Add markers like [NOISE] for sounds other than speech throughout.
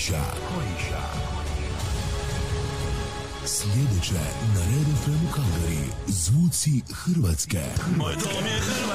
Croatia. Croatia. Sljedeće na Red FM Calgary. Zvuci Hrvatske. Moj dom je Hrvatska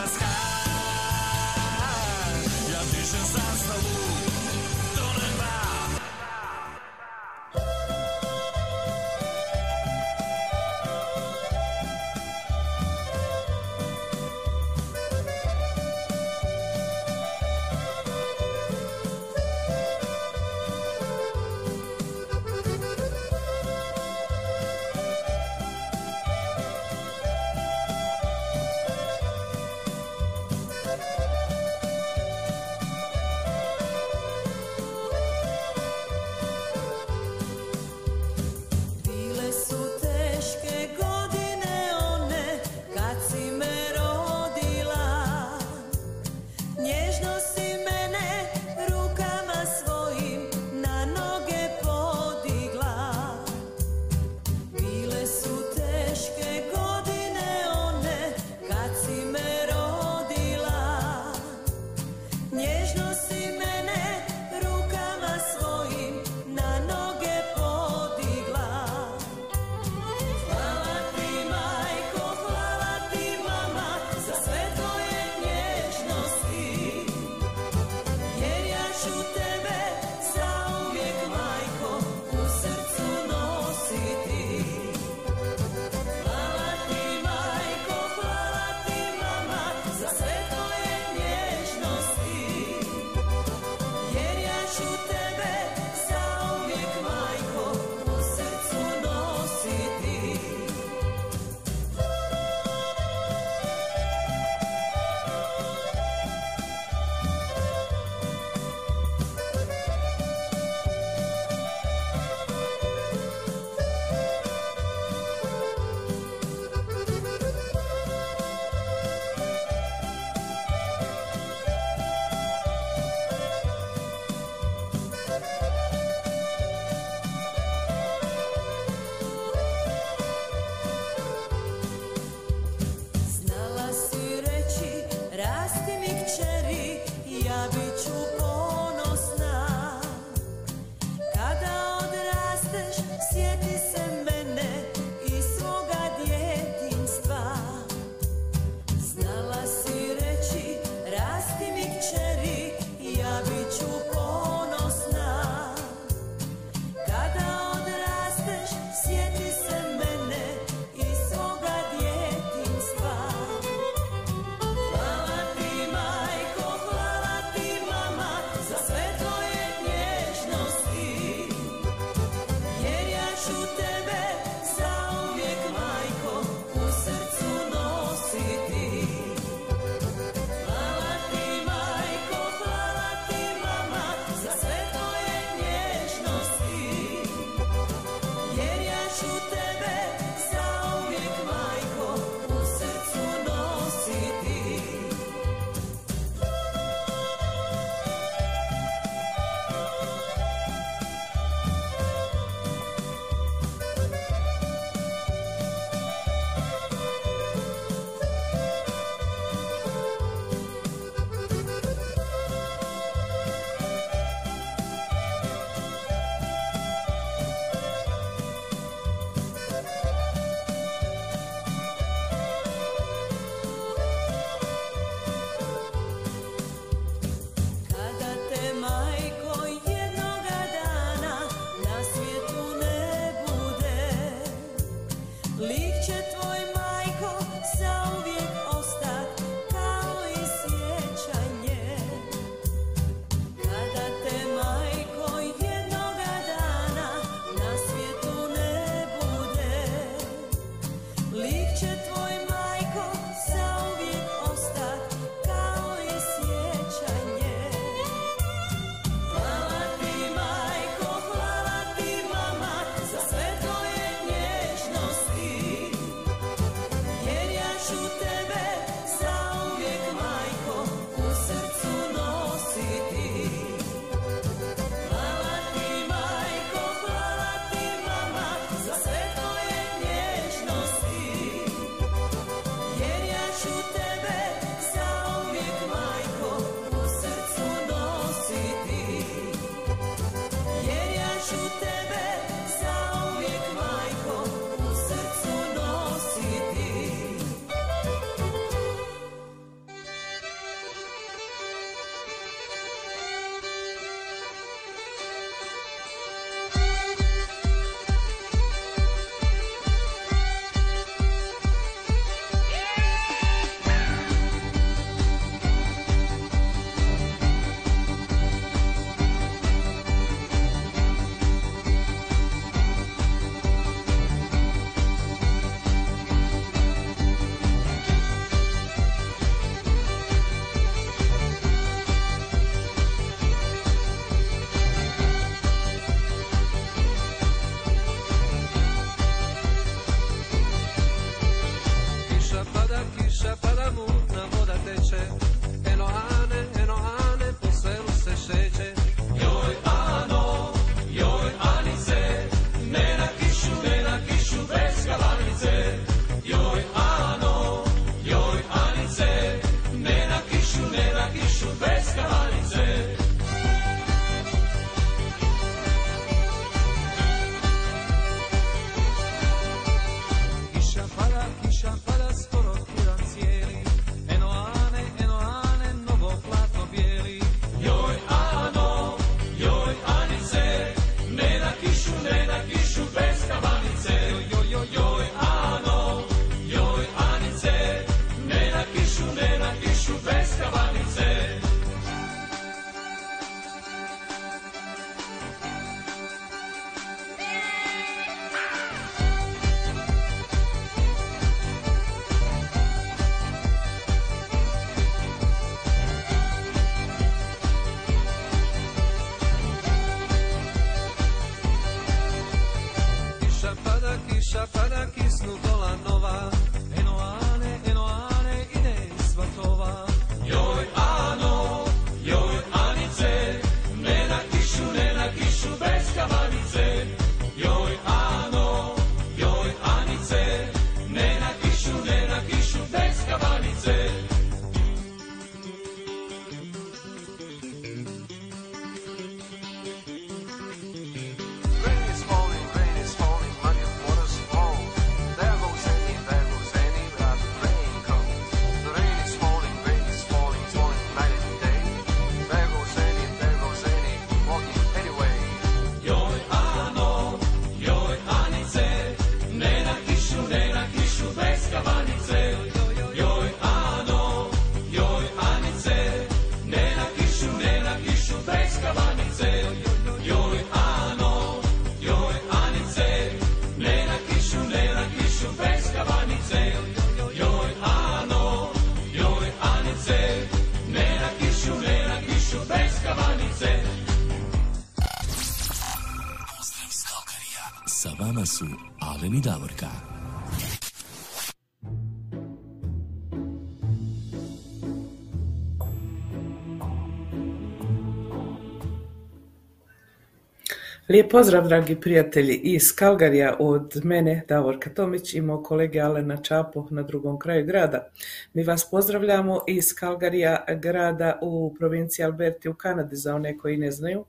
Lijep pozdrav, dragi prijatelji iz Kalgarija od mene, Davorka Tomić i mog kolege Alena Čapo na drugom kraju grada. Mi vas pozdravljamo iz Kalgarija, grada u provinciji Alberti u Kanadi, za one koji ne znaju.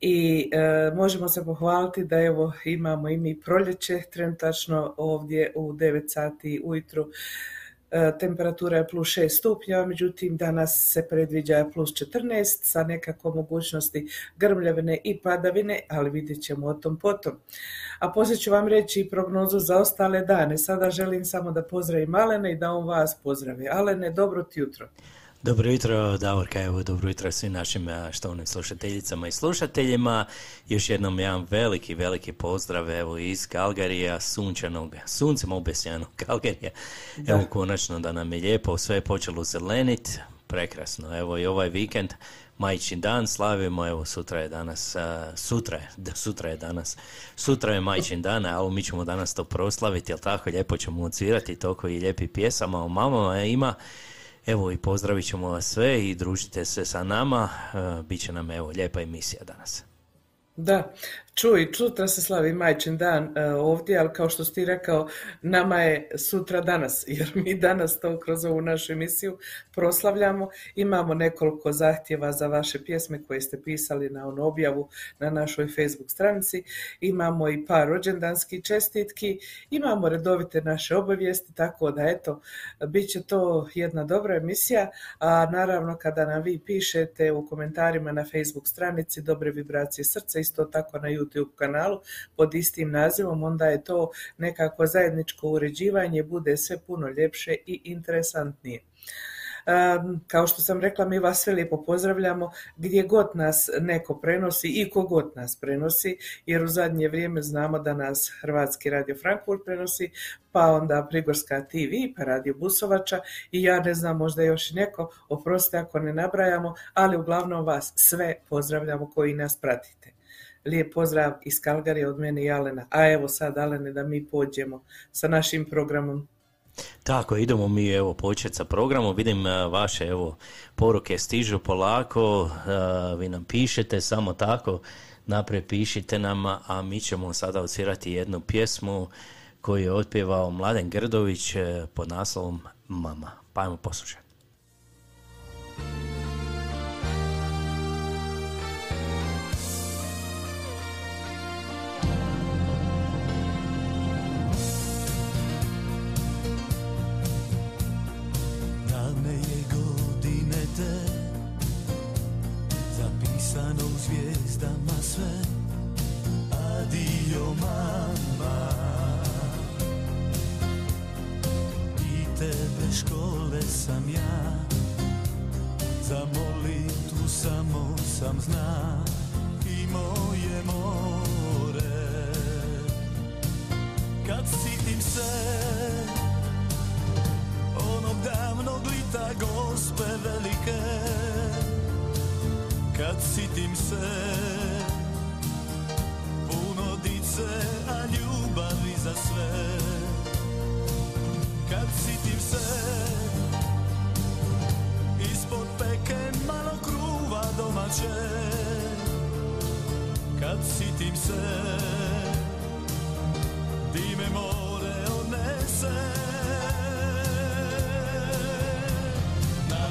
I e, možemo se pohvaliti da evo imamo i mi proljeće trenutačno ovdje u 9 sati ujutru temperatura je plus 6 stupnjeva, međutim danas se predviđa plus 14 sa nekako mogućnosti grmljavine i padavine, ali vidjet ćemo o tom potom. A poslije ću vam reći i prognozu za ostale dane. Sada želim samo da pozdravim Alene i da on vas pozdravi. Alene, dobro ti jutro. Dobro jutro, Davorka, evo dobro jutro svim našim štovnim slušateljicama i slušateljima. Još jednom jedan veliki, veliki pozdrav evo iz Kalgarija, sunčanog, suncem obesjanog [LAUGHS] Kalgarija. Evo konačno da nam je lijepo, sve je počelo zelenit, prekrasno. Evo i ovaj vikend, majčin dan slavimo, evo sutra je danas, sutra je, da sutra je danas, sutra je majčin dan, ali mi ćemo danas to proslaviti, jel tako, lijepo ćemo odsvirati toliko i lijepi pjesama o mamama ima. Evo i pozdravit ćemo vas sve i družite se sa nama. E, Biće nam evo lijepa emisija danas. Da, čuj, sutra se slavi majčin dan e, ovdje, ali kao što si ti rekao, nama je sutra danas, [LAUGHS] jer mi danas to kroz ovu našu emisiju proslavljamo. Imamo nekoliko zahtjeva za vaše pjesme koje ste pisali na onu objavu na našoj Facebook stranici. Imamo i par rođendanskih čestitki, imamo redovite naše obavijesti, tako da eto, bit će to jedna dobra emisija, a naravno kada nam vi pišete u komentarima na Facebook stranici Dobre vibracije srca, isto tako na YouTube kanalu pod istim nazivom, onda je to nekako zajedničko uređivanje, bude sve puno ljepše i interesantnije. Kao što sam rekla, mi vas sve lijepo pozdravljamo gdje god nas neko prenosi i kogod nas prenosi, jer u zadnje vrijeme znamo da nas Hrvatski radio Frankfurt prenosi, pa onda Prigorska TV, pa radio Busovača i ja ne znam možda još i neko, oprostite ako ne nabrajamo, ali uglavnom vas sve pozdravljamo koji nas pratite. Lijep pozdrav iz Kalgarije od mene i Alena. A evo sad, Alene, da mi pođemo sa našim programom. Tako, idemo mi evo početi sa programom. Vidim e, vaše evo poruke stižu polako, e, vi nam pišete samo tako, naprijed pišite nam, a mi ćemo sada odsvirati jednu pjesmu koju je otpjevao Mladen Grdović e, pod naslovom Mama. Pa ajmo poslušati. Škole sam ja. Za molitvu samo sam zna I moje more. Kad sitim se Onog davnog lita gospe velike Kad sitim se Puno dice, a ljubavi za sve. Kad sitim se. Ispod peke malo kruva domaće. Kad sitim se Di me more odnese. Na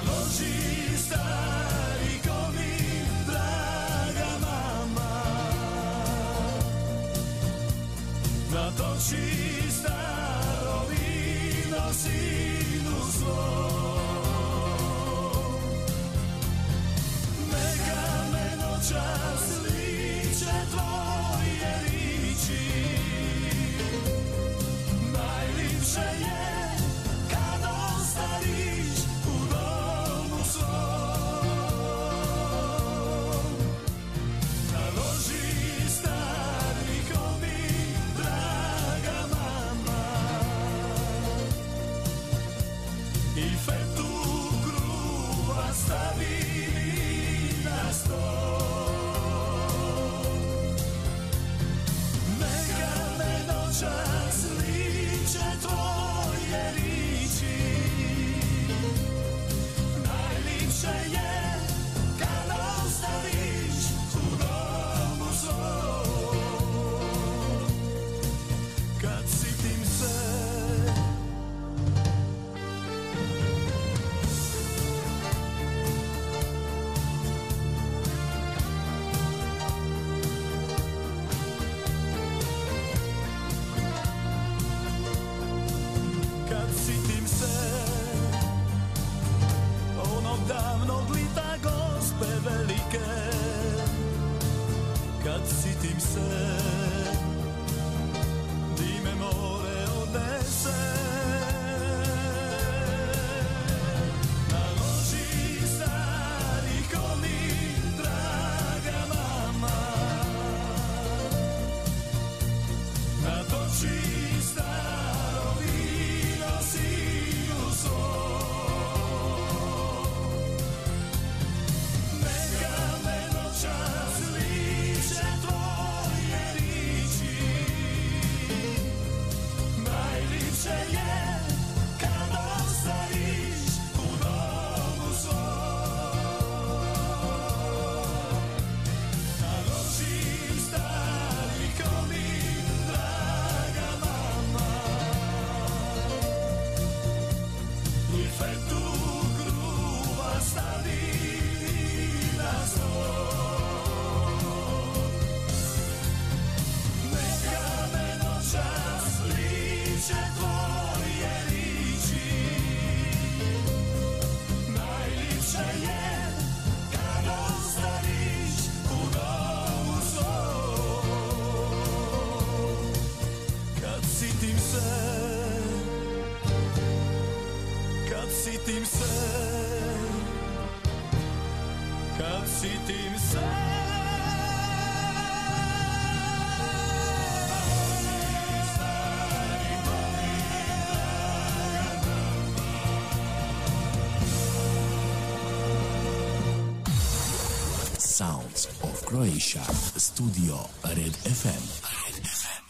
Croatia. Studio Red FM. Red FM.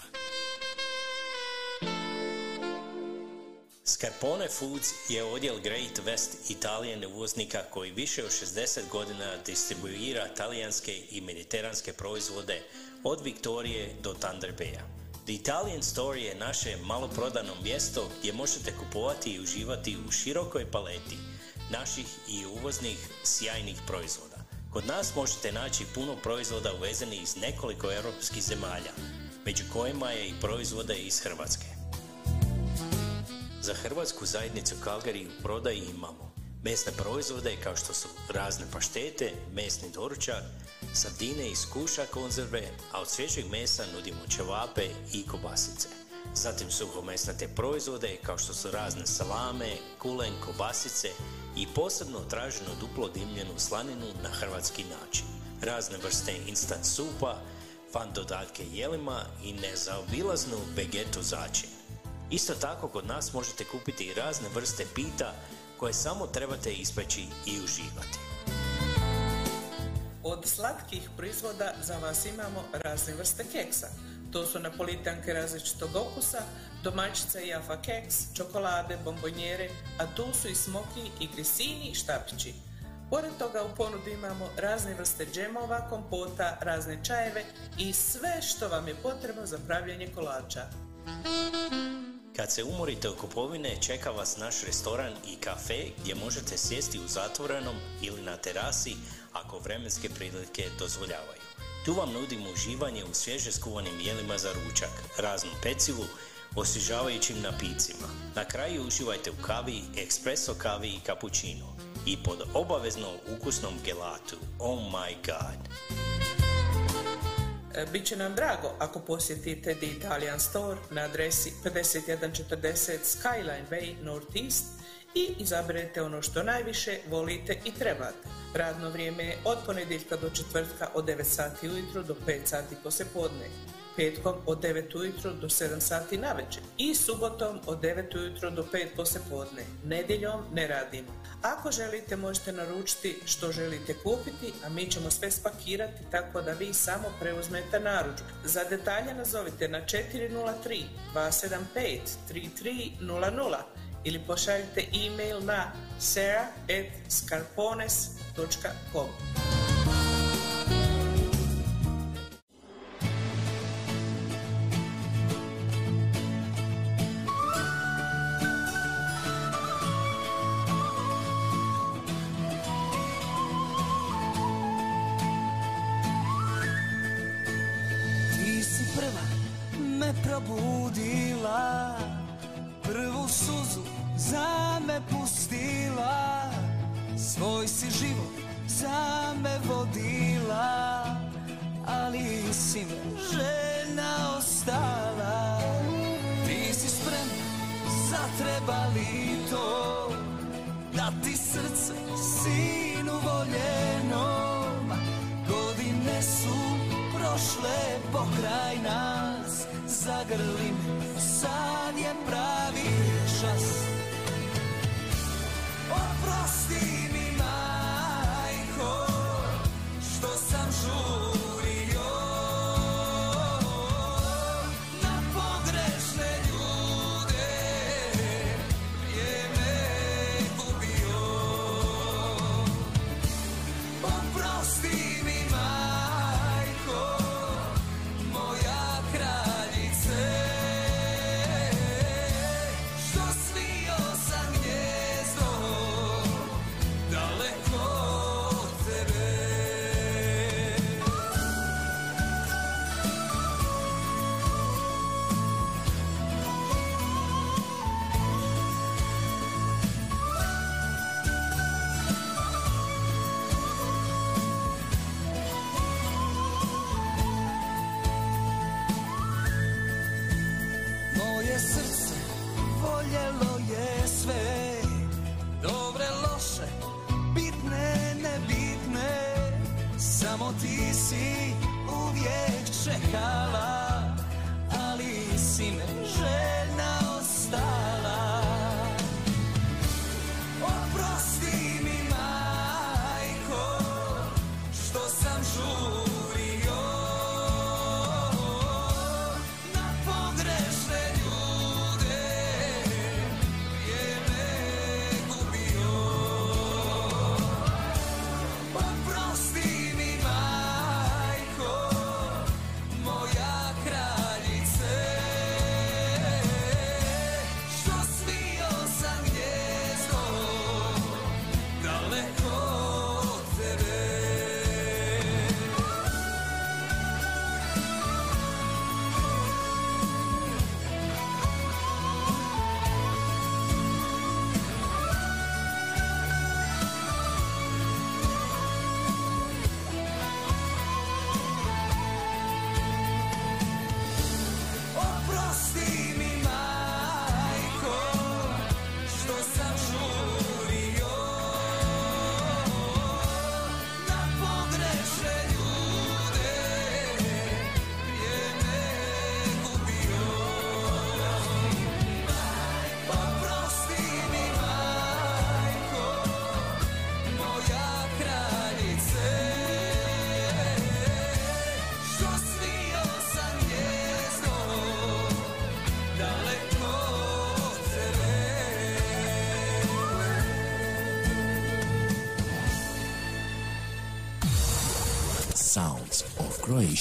Scarpone Foods je odjel Great West Italijan uvoznika koji više od 60 godina distribuira talijanske i mediteranske proizvode od Viktorije do Thunder Baya. The Italian Store je naše maloprodano mjesto gdje možete kupovati i uživati u širokoj paleti naših i uvoznih sjajnih proizvoda. Kod nas možete naći puno proizvoda uvezenih iz nekoliko europskih zemalja, među kojima je i proizvode iz Hrvatske. Za hrvatsku zajednicu Calgary u prodaji imamo mesne proizvode kao što su razne paštete, mesni doručak, Sardine iz kuša konzerve, a od svježeg mesa nudimo ćevape i kobasice. Zatim suhomesnate proizvode kao što su razne salame, kulen, kobasice i posebno traženu duplo dimljenu slaninu na hrvatski način. Razne vrste instant supa, fan dodatke jelima i nezaobilaznu vegetu začin. Isto tako kod nas možete kupiti i razne vrste pita koje samo trebate ispeći i uživati. Od slatkih proizvoda za vas imamo razne vrste keksa. To su napolitanke različitog okusa, domaćica i jafa keks, čokolade, bombonjere, a tu su i smoki i grisini i štapići. Pored toga u ponudi imamo razne vrste džemova, kompota, razne čajeve i sve što vam je potrebno za pravljanje kolača. Kad se umorite u kupovine, čeka vas naš restoran i kafe gdje možete sjesti u zatvorenom ili na terasi ako vremenske prilike dozvoljavaju. Tu vam nudimo uživanje u svježe skuvanim jelima za ručak, raznu pecivu, osvježavajućim napicima. Na kraju uživajte u kavi, espresso kavi i kapućinu i pod obavezno ukusnom gelatu. Oh my god! E, Biće nam drago ako posjetite The Italian Store na adresi 5140 Skyline Way Northeast i izaberete ono što najviše volite i trebate. Radno vrijeme je od ponedjeljka do četvrtka od 9 sati ujutro do 5 sati poslijepodne. Petkom od 9 ujutro do 7 sati navečer i subotom od 9 ujutro do 5 poslijepodne. Nedjeljom ne radimo. Ako želite možete naručiti što želite kupiti, a mi ćemo sve spakirati tako da vi samo preuzmete narudžbu. Za detalje nazovite na 403 275 3300 ili pošaljite e-mail na sarah.scarpones.com Ti si prva me probudila Prvu suzu za me pustila Svoj si život za me vodila Ali si me žena ostala. Ti si spremna za trebali to Da ti srce sinu voljenom. Godine su prošle pokraj nas Zagrli me, sad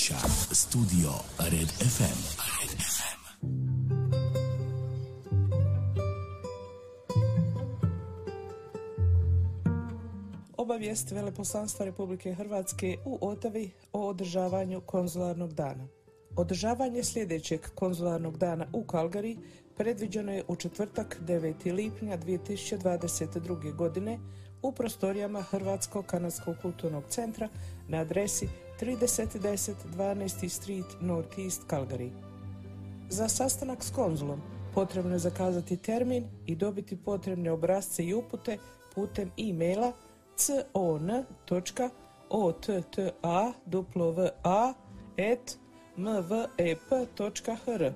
Croatia. Studio Red FM. Red FM. Obavijest Veleposlanstva Republike Hrvatske u Otavi o održavanju konzularnog dana. Održavanje sljedećeg konzularnog dana u Kalgari predviđeno je u četvrtak 9. lipnja 2022. godine u prostorijama Hrvatskog kanadskog kulturnog centra na adresi 3010 12. Street Northeast Calgary. Za sastanak s konzulom potrebno je zakazati termin i dobiti potrebne obrazce i upute putem e-maila con.otta.mvep.hr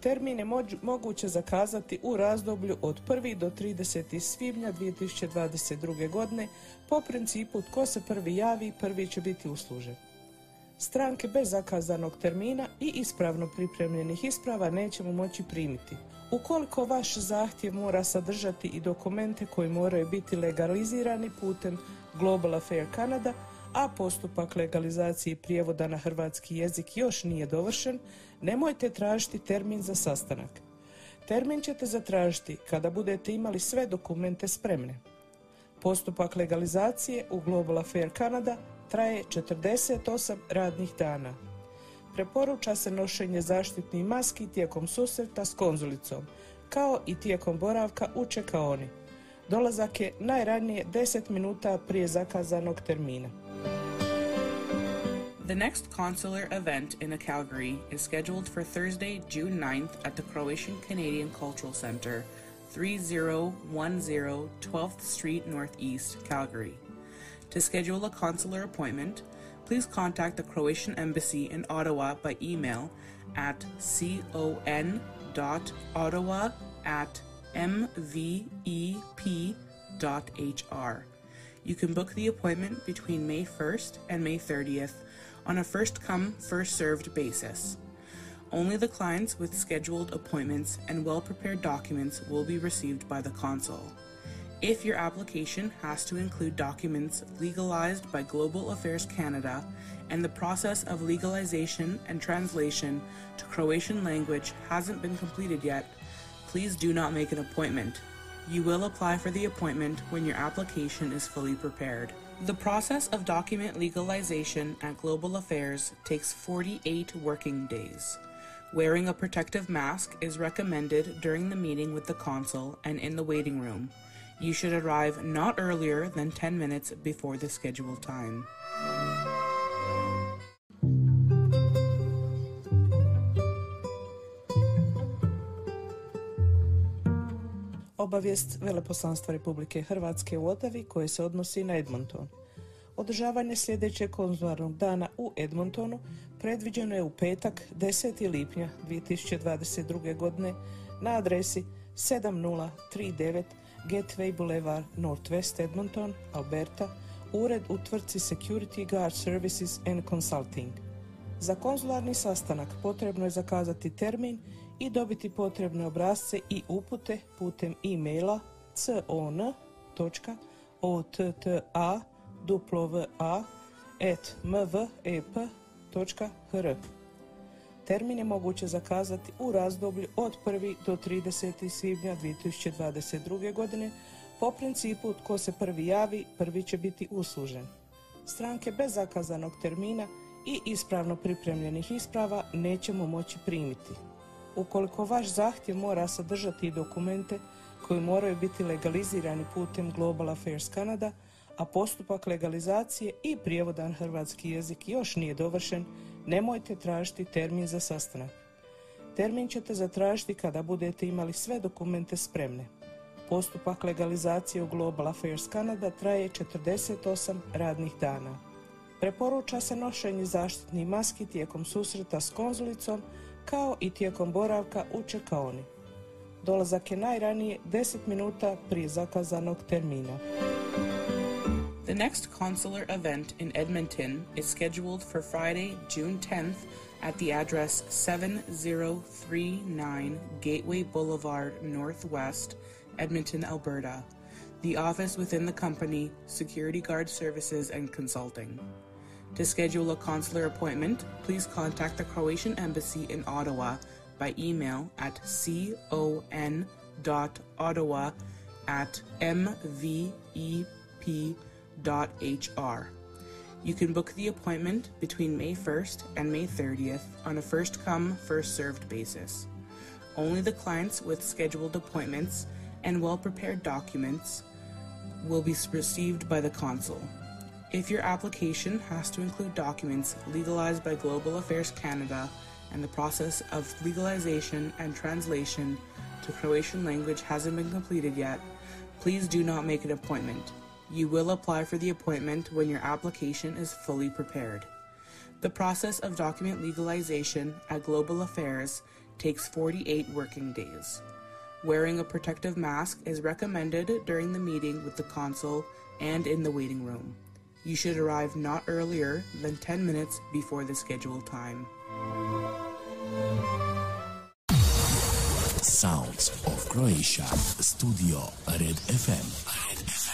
Termin je moguće zakazati u razdoblju od 1. do 30. svibnja 2022. godine po principu tko se prvi javi, prvi će biti uslužen. Stranke bez zakazanog termina i ispravno pripremljenih isprava nećemo moći primiti. Ukoliko vaš zahtjev mora sadržati i dokumente koji moraju biti legalizirani putem Global Affair Canada, a postupak legalizacije prijevoda na hrvatski jezik još nije dovršen, nemojte tražiti termin za sastanak. Termin ćete zatražiti kada budete imali sve dokumente spremne. Postupak legalizacije u Global Affair Canada traje 48 radnih dana. Preporuča se nošenje zaštitnih maski tijekom susreta s konzulicom, kao i tijekom boravka u čekaoni. Dolazak je najranije 10 minuta prije zakazanog termina. The next consular event in Calgary is scheduled for Thursday, June 9th at the Croatian Canadian Cultural Centre, 3010 12th Street Northeast, Calgary. To schedule a consular appointment, please contact the Croatian Embassy in Ottawa by email at con.ottawa at mvep.hr. You can book the appointment between May 1st and May 30th on a first come, first served basis. Only the clients with scheduled appointments and well prepared documents will be received by the consul. If your application has to include documents legalized by Global Affairs Canada and the process of legalization and translation to Croatian language hasn't been completed yet, please do not make an appointment. You will apply for the appointment when your application is fully prepared. The process of document legalization at Global Affairs takes 48 working days. Wearing a protective mask is recommended during the meeting with the consul and in the waiting room. You should arrive not earlier than 10 minutes before the scheduled time. Obavijest Veleposlanstva Republike Hrvatske u Otavi koje se odnosi na Edmonton. Održavanje sljedećeg konzularnog dana u Edmontonu predviđeno je u petak 10. lipnja 2022. godine na adresi 7039 Gateway Boulevard Northwest Edmonton, Alberta, ured u tvrtci Security Guard Services and Consulting. Za konzularni sastanak potrebno je zakazati termin i dobiti potrebne obrazce i upute putem e-maila con.ottawa.mvep.hr. Termin je moguće zakazati u razdoblju od 1. do 30. svibnja 2022. godine po principu tko se prvi javi, prvi će biti uslužen. Stranke bez zakazanog termina i ispravno pripremljenih isprava nećemo moći primiti. Ukoliko vaš zahtjev mora sadržati i dokumente koji moraju biti legalizirani putem Global Affairs Canada, a postupak legalizacije i prijevoda na hrvatski jezik još nije dovršen, nemojte tražiti termin za sastanak. Termin ćete zatražiti kada budete imali sve dokumente spremne. Postupak legalizacije u Global Affairs Canada traje 48 radnih dana. Preporuča se nošenje zaštitnih maski tijekom susreta s konzulicom kao i tijekom boravka u čekaoni. Dolazak je najranije 10 minuta prije zakazanog termina. The next consular event in Edmonton is scheduled for Friday, June 10th at the address 7039 Gateway Boulevard Northwest, Edmonton, Alberta. The office within the company, Security Guard Services and Consulting. To schedule a consular appointment, please contact the Croatian Embassy in Ottawa by email at con.ottawa at mvep.hr. You can book the appointment between May 1st and May 30th on a first come, first served basis. Only the clients with scheduled appointments and well prepared documents will be received by the consul. If your application has to include documents legalized by Global Affairs Canada and the process of legalization and translation to Croatian language hasn't been completed yet, please do not make an appointment. You will apply for the appointment when your application is fully prepared. The process of document legalization at Global Affairs takes 48 working days. Wearing a protective mask is recommended during the meeting with the consul and in the waiting room. You should arrive not earlier than 10 minutes before the scheduled time. Sounds of Croatia. Studio Red FM. Red FM.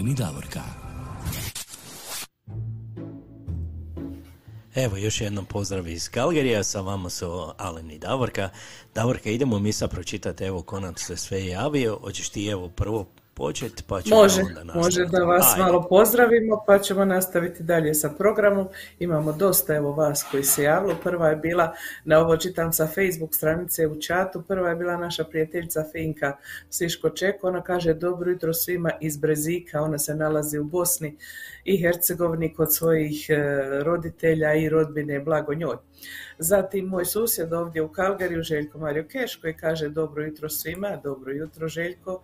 Alen i Davorka. Evo, još jednom pozdrav iz Kalgerija, sa vama su Alen i Davorka. Davorka, idemo mi sad pročitati, evo, ko nam se sve javio. Hoćeš ti, evo, prvo početi, pa ćemo Može, onda nastaviti. može da vas Ajde. malo pozdravimo, pa ćemo nastaviti dalje sa programom. Imamo dosta evo vas koji se javilo. Prva je bila, na ovo čitam sa Facebook stranice u čatu, prva je bila naša prijateljica Finka Siško Čeko. Ona kaže dobro jutro svima iz Brezika, ona se nalazi u Bosni i Hercegovini kod svojih e, roditelja i rodbine, blago njoj. Zatim moj susjed ovdje u Kalgariju, Željko Mario Keš, koji kaže dobro jutro svima, dobro jutro Željko.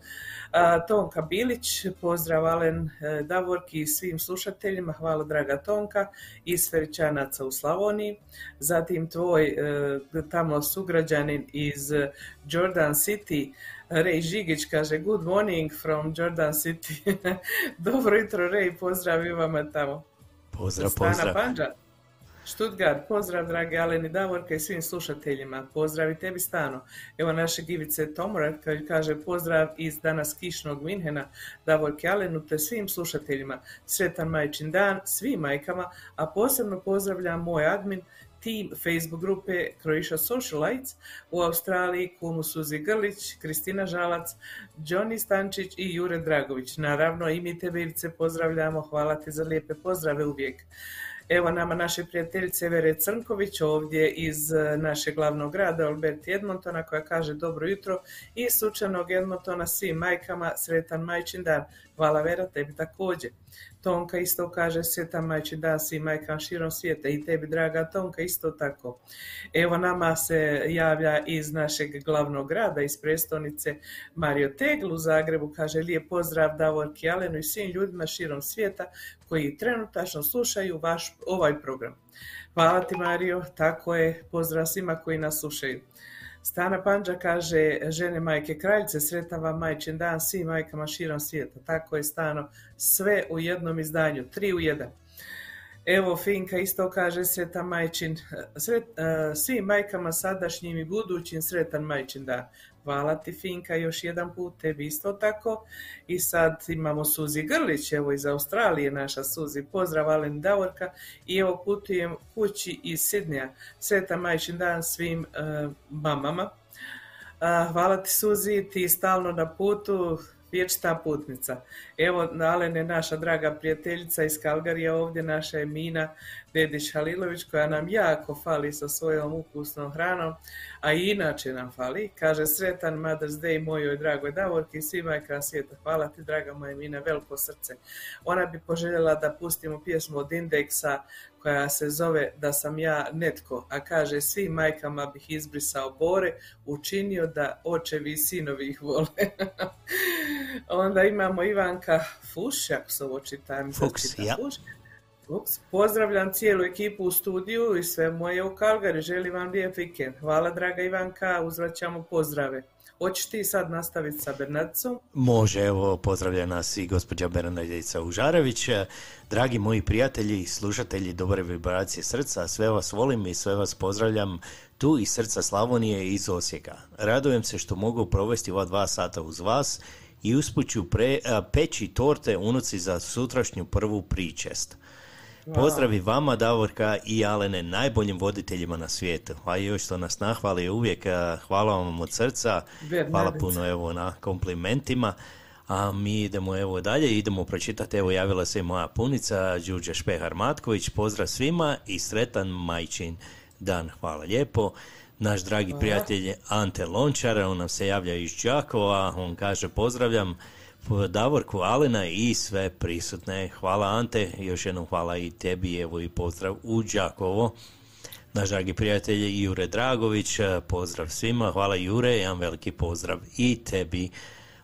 Tonka Bilić, pozdrav Alen e, Davorki i svim slušateljima, hvala draga Tonka, iz Feričanaca u Slavoniji. Zatim tvoj e, tamo sugrađanin iz Jordan City, Rej Žigić kaže good morning from Jordan City. [LAUGHS] dobro jutro Rej, pozdrav i vama tamo. Pozdrav, Stana pozdrav. Panđa. Stuttgart, pozdrav dragi Aleni Davorka i svim slušateljima. Pozdrav i tebi Stano. Evo naše Givice Tomorat koji kaže pozdrav iz danas kišnog Minhena Davorke Alenu te svim slušateljima. Sretan majčin dan svim majkama, a posebno pozdravljam moj admin tim Facebook grupe Croatia Socialites u Australiji, Kumu Suzi Grlić, Kristina Žalac, Johnny Stančić i Jure Dragović. Naravno i mi tebe Ivice pozdravljamo, hvala ti za lijepe pozdrave uvijek. Evo nama naše prijateljice Vere Crnković ovdje iz e, našeg glavnog grada Alberti Edmontona koja kaže dobro jutro i sučanog Edmontona svim majkama sretan majčin dan. Hvala Vera, tebi također. Tonka isto kaže sretan majčin dan svim majkama širom svijeta i tebi draga Tonka isto tako. Evo nama se javlja iz našeg glavnog grada, iz prestonice Mario Tegl u Zagrebu, kaže lijep pozdrav Davorki Alenu i svim ljudima širom svijeta koji trenutačno slušaju vaš, ovaj program. Hvala ti Mario, tako je, pozdrav svima koji nas slušaju. Stana Panđa kaže, žene majke kraljice, sretan vam majčin dan svim majkama širom svijeta. Tako je Stano, sve u jednom izdanju, tri u jedan. Evo Finka isto kaže sretan majčin, sret, uh, svim majkama sadašnjim i budućim sretan majčin dan. Hvala ti Finka još jedan put, tebi isto tako. I sad imamo Suzi Grlić, evo iz Australije naša Suzi. Pozdrav Alen Davorka i evo putujem kući iz Sidnija. Sretan majčin dan svim uh, mamama. Hvala ti Suzi, ti stalno na putu, vječita putnica. Evo, Alen je naša draga prijateljica iz Kalgarija, ovdje naša je Mina Dedić Halilović, koja nam jako fali sa svojom ukusnom hranom, a i inače nam fali. Kaže, sretan Mother's Day mojoj dragoj Davorki i svima majka svijeta. Hvala ti, draga moja Mina, veliko srce. Ona bi poželjela da pustimo pjesmu od Indeksa koja se zove Da sam ja netko, a kaže svim majkama bih izbrisao bore, učinio da očevi i sinovi ih vole. [LAUGHS] Onda imamo Ivanka Fuš, ako se ovo čita, mislim Fuchs, ja. Fuš. Pozdravljam cijelu ekipu u studiju i sve moje u Kalgari. Želim vam lijep vikend. Hvala, draga Ivanka. Uzvraćamo pozdrave. Hoćeš ti sad nastaviti sa Bernardicom? Može, evo, pozdravlja nas i gospođa Bernardica Užarević. Dragi moji prijatelji i slušatelji dobre vibracije srca, sve vas volim i sve vas pozdravljam tu iz srca Slavonije i iz Osijeka. Radujem se što mogu provesti ova dva sata uz vas i usput ću pre, a, peći torte unuci za sutrašnju prvu pričest. Pozdravi vama, Davorka i Alene, najboljim voditeljima na svijetu. A još što nas nahvali uvijek, a, hvala vam od srca, hvala puno evo na komplimentima. A mi idemo evo dalje, idemo pročitati, evo javila se i moja punica, Đurđa Špehar Matković, pozdrav svima i sretan majčin dan, hvala lijepo. Naš dragi prijatelj Ante Lončar, on nam se javlja iz Đakova, on kaže pozdravljam Davorku Alena i sve prisutne. Hvala Ante, još jednom hvala i tebi, evo i pozdrav u Đakovo. Naš dragi prijatelj Jure Dragović, pozdrav svima, hvala Jure, jedan veliki pozdrav i tebi.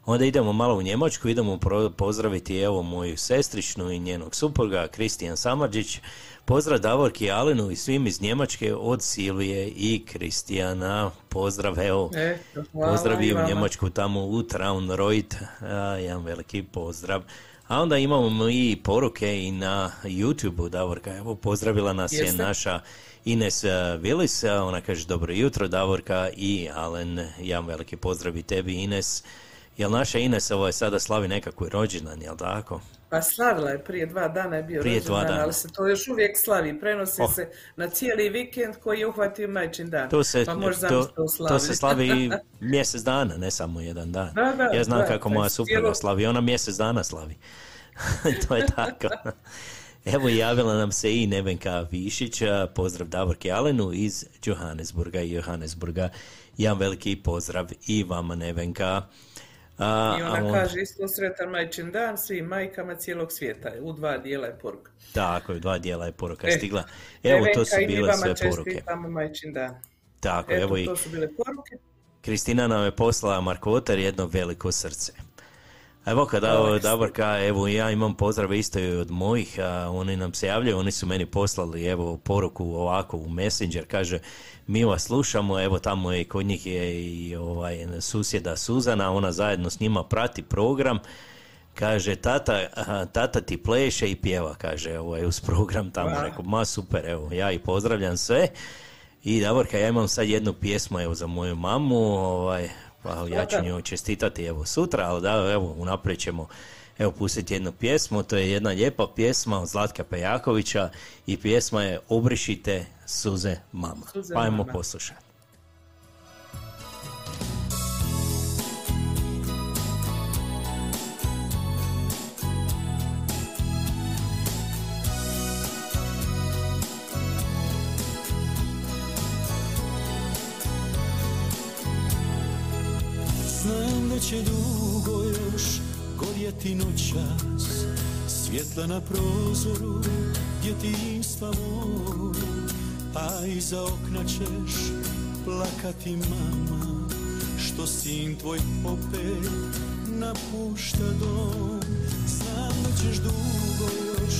Onda idemo malo u Njemačku, idemo pozdraviti evo moju sestričnu i njenog supruga, Kristijan Samarđić. Pozdrav Davorki Alenu i svim iz Njemačke od Silvije i Kristijana. Pozdrav, evo, hvala pozdrav i u. Njemačku tamo u Traunreut, a, jedan veliki pozdrav. A onda imamo i poruke i na YouTube-u, Davorka, evo pozdravila nas je naša Ines Willis, a ona kaže dobro jutro Davorka i Alen, jedan veliki pozdrav i tebi Ines. Jel naša Ines ovo je sada slavi nekakvi rođendan, jel tako? Pa slavila je, prije dva dana je bio rođendan, ali se to još uvijek slavi. Prenosi Oh. se na cijeli vikend koji je uhvatio majčin dan. To se, pa možeš to, to slavi. se slavi [LAUGHS] mjesec dana, ne samo jedan dan. Da, da, ja znam da, kako moja supruga cijelo- slavi, ona mjesec dana slavi. [LAUGHS] to je tako. Evo javila nam se i Nevenka Višić, pozdrav Davorke Alenu iz Johannesburga i Johannesburga. Jedan veliki pozdrav i vama Nevenka. A, I a ona on- kaže isto sretan majčin dan svim majkama cijelog svijeta. U dva dijela je poruka. Tako je, dva dijela je poruka E, stigla. Evo, to su bile sve poruke. majčin dan. Tako, Eto, evo i to su bile poruke. Kristina nam je poslala Markotar jedno veliko srce. Evo kada Davorka, evo ja imam pozdrave isto i od mojih, a oni nam se javljaju, oni su meni poslali evo poruku ovako u Messenger, kaže mi vas slušamo, evo tamo je kod njih je i ovaj susjeda Suzana, ona zajedno s njima prati program, kaže tata, tata ti pleše i pjeva, kaže ovaj, uz program tamo, Wow. rekao ma super, evo ja i pozdravljam sve. I Davorka, ja imam sad jednu pjesmu evo za moju mamu, ovaj, pa ja ću njoj čestitati evo sutra, ali da, evo unaprijed ćemo evo pustiti jednu pjesmu, to je jedna lijepa pjesma od Zlatka Pejakovića i pjesma je Obrišite suze mama. Suze pa ajmo poslušati. Znam da će dugo još gorjeti noćas Svjetla na prozoru djetinstva moj A iza okna ćeš plakati mama Što sin tvoj opet napušta dom. Znam da ćeš dugo još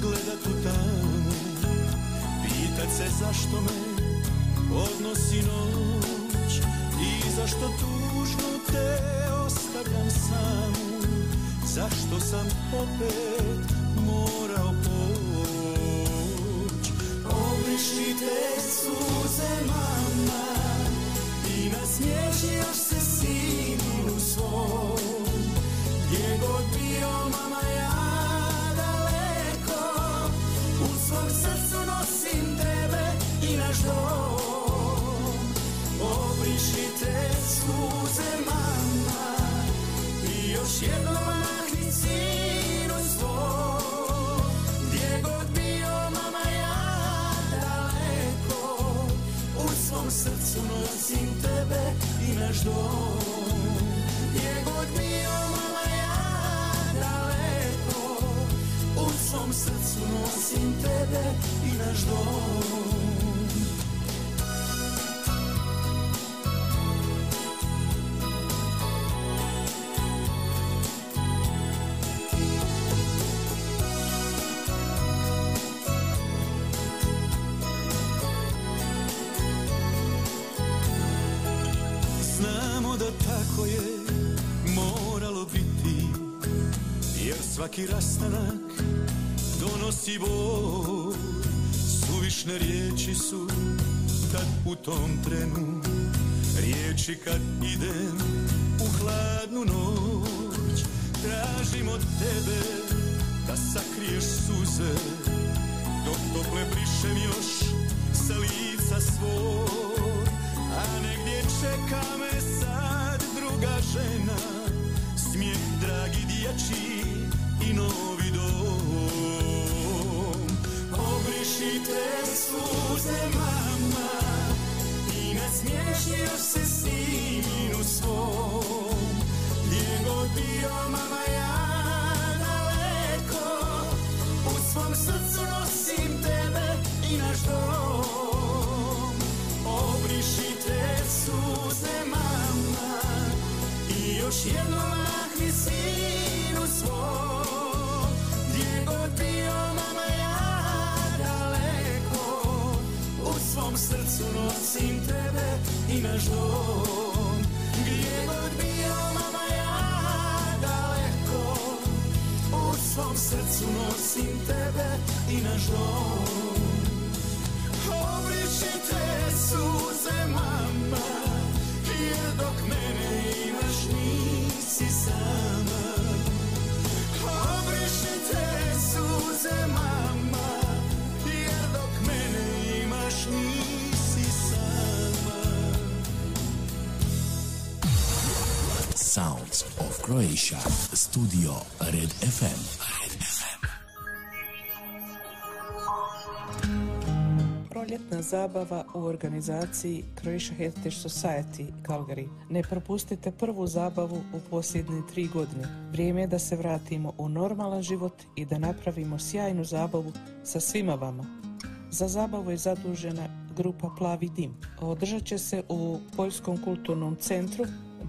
gledat u tamu Pitat se zašto me odnosi noć zašto tužno te ostavljam samu Zašto sam opet morao poć? Obrišite suze mama I nasmiješio se sinu svom suze mama I još jednom mahni sinu svom Gdje god bio mama ja daleko U svom srcu nosim tebe i naš dom. Gdje god bio mama ja daleko U svom srcu nosim tebe i naš dom svaki rastanak donosi bol Suvišne riječi su tad u tom trenu Riječi kad idem u hladnu noć. Tražim od tebe da sakriješ suze Dok tople brišem još sa lica svoj. A negdje čeka me sad druga žena Smijeh dragi dječji Croatia. Studio Red FM. Red FM. Proljetna zabava u organizaciji Croatia Heritage Society Calgary. Ne propustite prvu zabavu u posljednje tri godine. Vrijeme je da se vratimo u normalan život i da napravimo sjajnu zabavu sa svima vama. Za zabavu je zadužena grupa Plavi dim. Održat će se u Poljskom kulturnom centru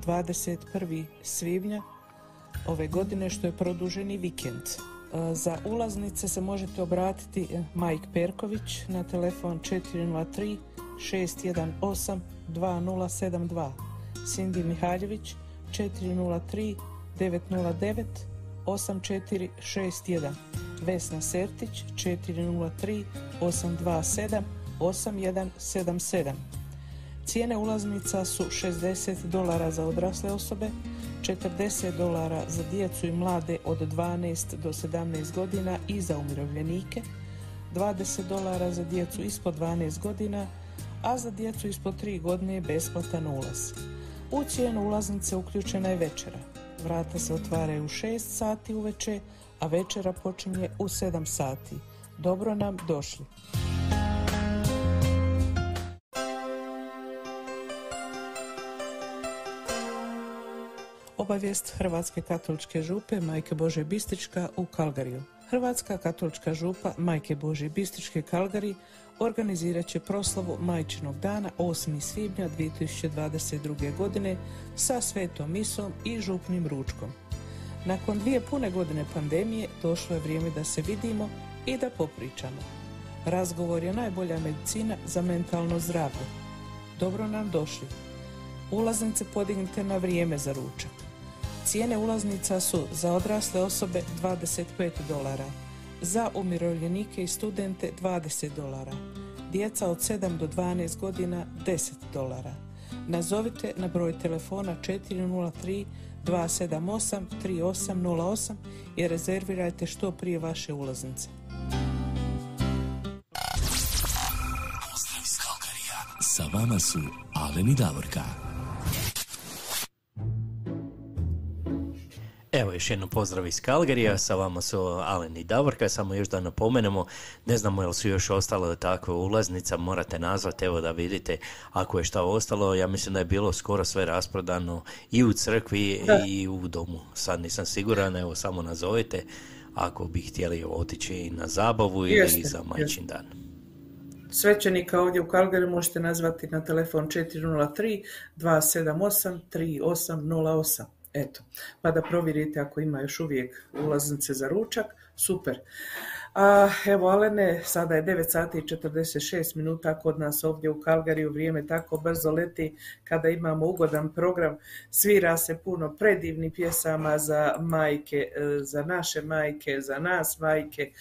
21. svibnja ove godine što je produženi vikend. E, Za ulaznice se možete obratiti e, Mike Perković na telefon 403 618 2072. Cindy Mihaljević 403 909 8461. Vesna Sertić 403 827 8177. Cijene ulaznica su 60 dolara za odrasle osobe, 40 dolara za djecu i mlade od 12 do 17 godina i za umirovljenike, 20 dolara za djecu ispod 12 godina, a za djecu ispod 3 godine je besplatan ulaz. U cijenu ulaznice uključena je večera. Vrata se otvaraju u 6 sati uveče, a večera počinje u 7 sati. Dobro nam došli. Obavijest Hrvatske katoličke župe Majke Bože Bistička u Kalgariju. Hrvatska katolička župa Majke Bože Bističke Kalgari organizirat će proslavu Majčinog dana 8. svibnja 2022. godine sa svetom misom i župnim ručkom. Nakon dvije pune godine pandemije došlo je vrijeme da se vidimo i da popričamo. Razgovor je najbolja medicina za mentalno zdravlje. Dobro nam došli. Ulaznice podignite na vrijeme za ručak. Cijene ulaznica su za odrasle osobe 25 dolara, za umirovljenike i studente 20 dolara, djeca od 7 do 12 godina 10 dolara. Nazovite na broj telefona 403 278 3808 i rezervirajte što prije vaše ulaznice. Sa vama su Alen i Davorka. Evo još jednom pozdrav iz Kalgarija, sa vama su Alen i Davorka, samo još da napomenemo, ne znamo jel su još ostale takve ulaznica, morate nazvati evo da vidite ako je šta ostalo, ja mislim da je bilo skoro sve rasprodano i u crkvi i u domu, sad nisam siguran, evo samo nazovite ako bi htjeli otići na zabavu ili Jeste, za majčin dan. Svećenika ovdje u Kalgari možete nazvati na telefon 403 278 3808. Eto, pa da provjerite ako ima još uvijek ulaznice za ručak, super. A, evo Alene, sada je 9 sati i 46 minuta kod nas ovdje u Kalgariju, vrijeme tako brzo leti kada imamo ugodan program, svira se puno predivnih pjesama za majke, e, za naše majke, za nas majke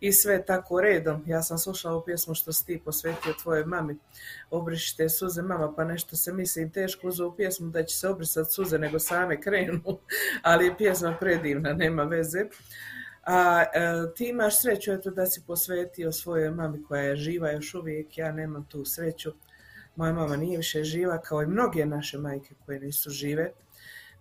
i sve tako redom. Ja sam slušala ovu pjesmu što si ti posvetio tvojoj mami. Obrišite suze mama, pa nešto se mislim teško uz ovu pjesmu da će se obrisati suze nego same krenu, [LAUGHS] ali je pjesma predivna, nema veze. A e, ti imaš sreću eto da si posvetio svojoj mami koja je živa još uvijek, ja nemam tu sreću. Moja mama nije više živa kao i mnoge naše majke koje nisu žive.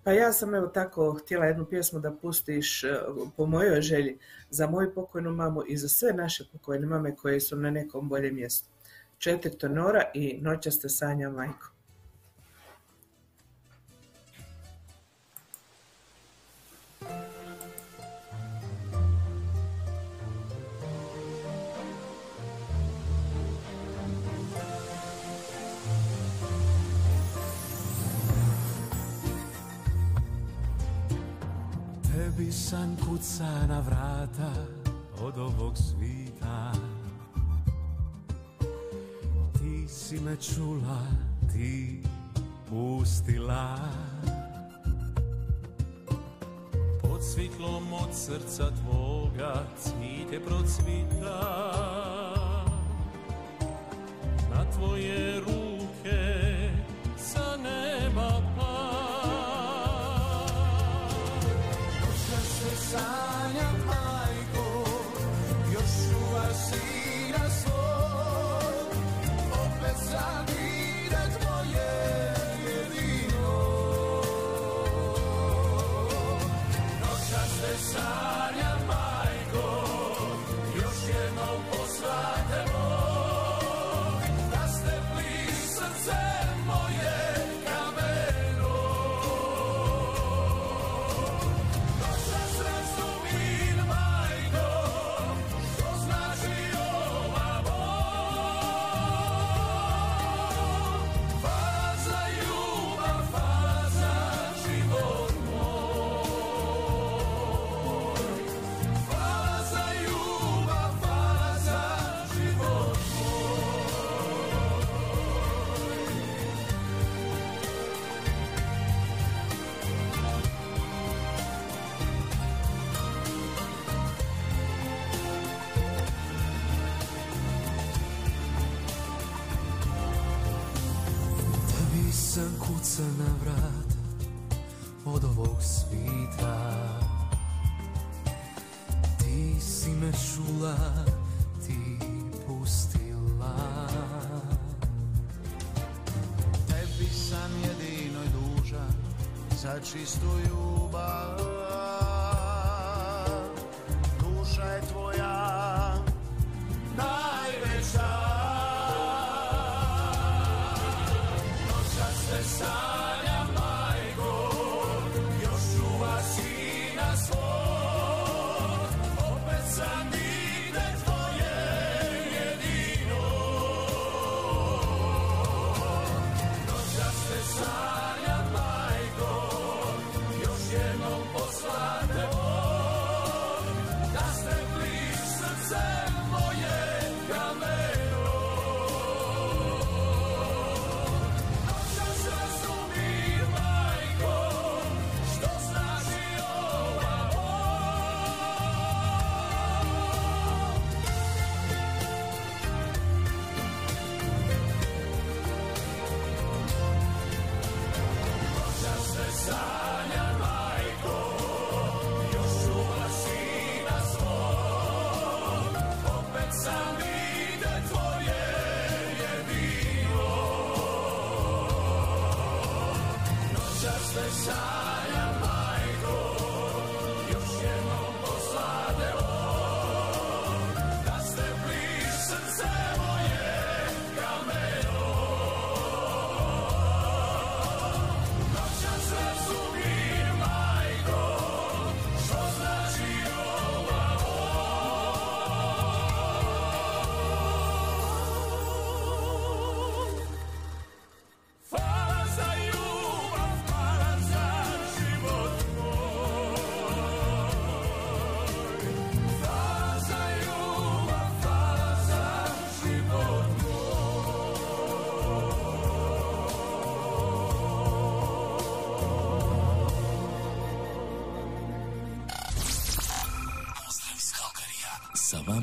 Pa ja sam evo tako htjela jednu pjesmu da pustiš e, po mojoj želji za moju pokojnu mamu i za sve naše pokojne mame koje su na nekom boljem mjestu. Četiri tenora i noćaste sanja majko. Tebi san kuca na vrata od ovog svita Ti si me čula, ti pustila. Pod svitlom od srca tvoga cvite procvita Na tvoje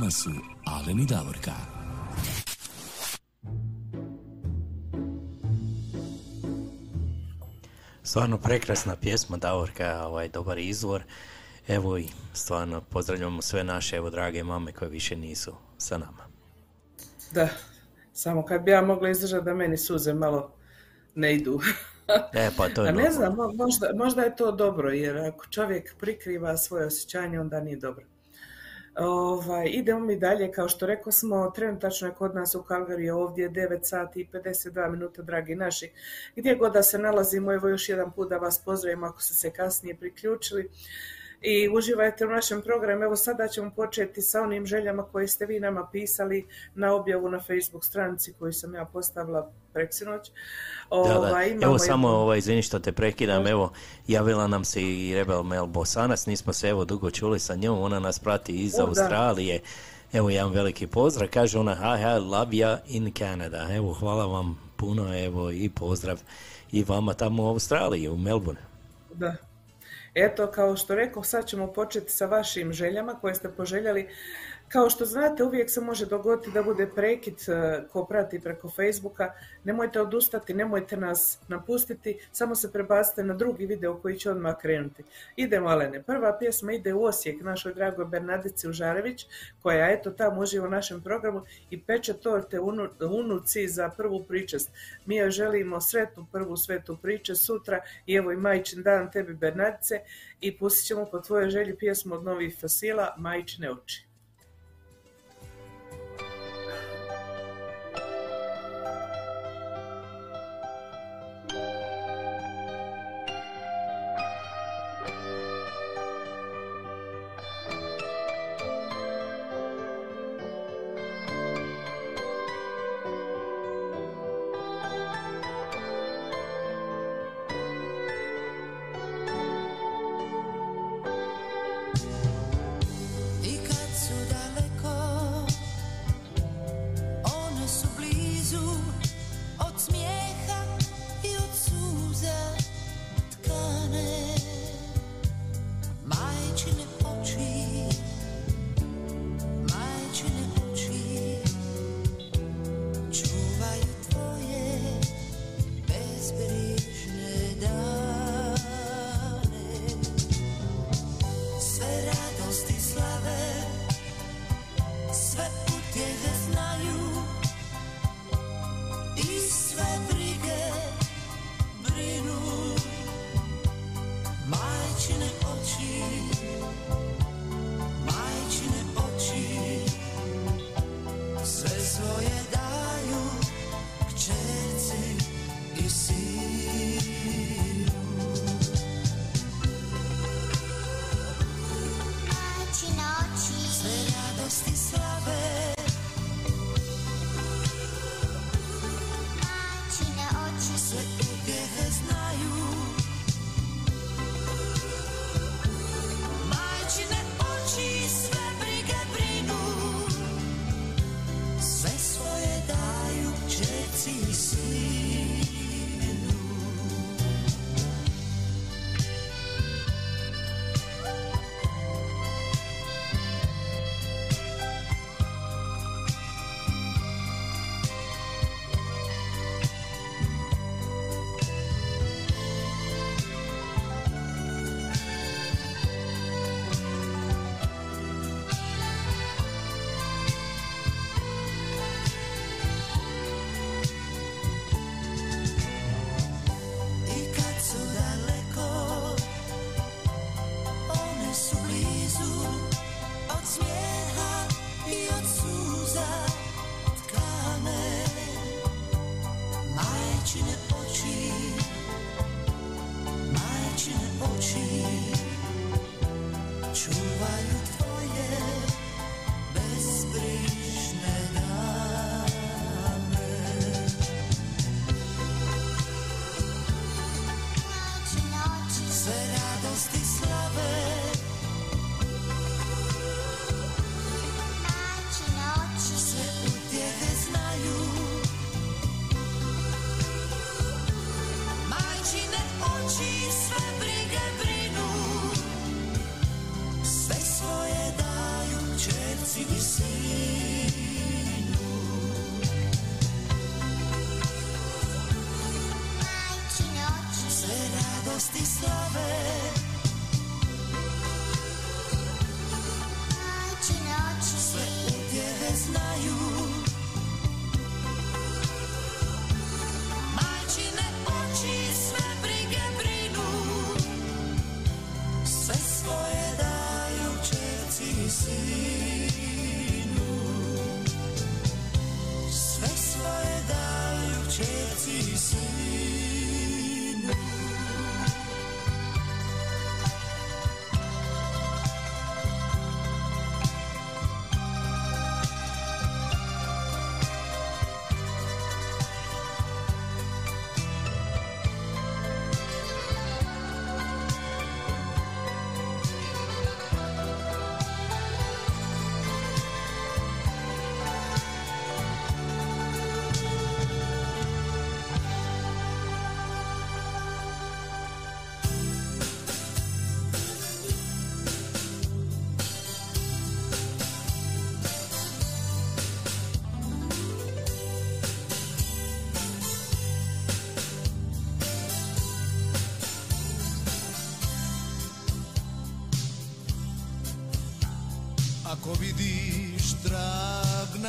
vama su Alen i Davorka. Stvarno prekrasna pjesma Davorka, ovaj dobar izvor. Evo i stvarno pozdravljamo sve naše evo drage mame koje više nisu sa nama. Da, samo kad bi ja mogla izdržati da meni suze malo ne idu. [LAUGHS] E pa to je A ne znam, mo- možda, možda je to dobro, jer ako čovjek prikriva svoje osjećanje, onda nije dobro. Ovaj, idemo mi dalje, kao što rekao smo, trenutačno je kod nas u Kalgariji ovdje 9 sati i 52 minuta, dragi naši. Gdje god da se nalazimo, evo još jedan put da vas pozdravim ako ste se kasnije priključili i uživajte u našem programu. Evo sada ćemo početi sa onim željama koje ste vi nama pisali na objavu na Facebook stranici koju sam ja postavila preksinoć. Da, da. Ovaj, Evo samo, ovaj, izvini što te prekidam, evo, javila nam se i Rebel Mel Bosanas, nismo se evo dugo čuli sa njom, ona nas prati iz O, da. Australije. Evo jedan veliki pozdrav, kaže ona, hi, hi, love ya in Canada. Evo, hvala vam puno, evo, i pozdrav i vama tamo u Australiji, u Melbourne. Da. Eto, kao što rekao, sad ćemo početi sa vašim željama koje ste poželjeli. Kao što znate, uvijek se može dogoditi da bude prekid e, ko prati preko Facebooka. Nemojte odustati, nemojte nas napustiti, samo se prebacite na drugi video koji će odmah krenuti. Idemo, Alene. Prva pjesma ide u Osijek, našoj dragoj Bernadici Užarević, koja eto tamo uživa u našem programu i peče torte unu, unuci za prvu pričest. Mi joj želimo sretnu prvu svetu priče sutra i evo i majčin dan tebi Bernadice i pustit ćemo po tvojoj želji pjesmu od novih fasila Majčine oči.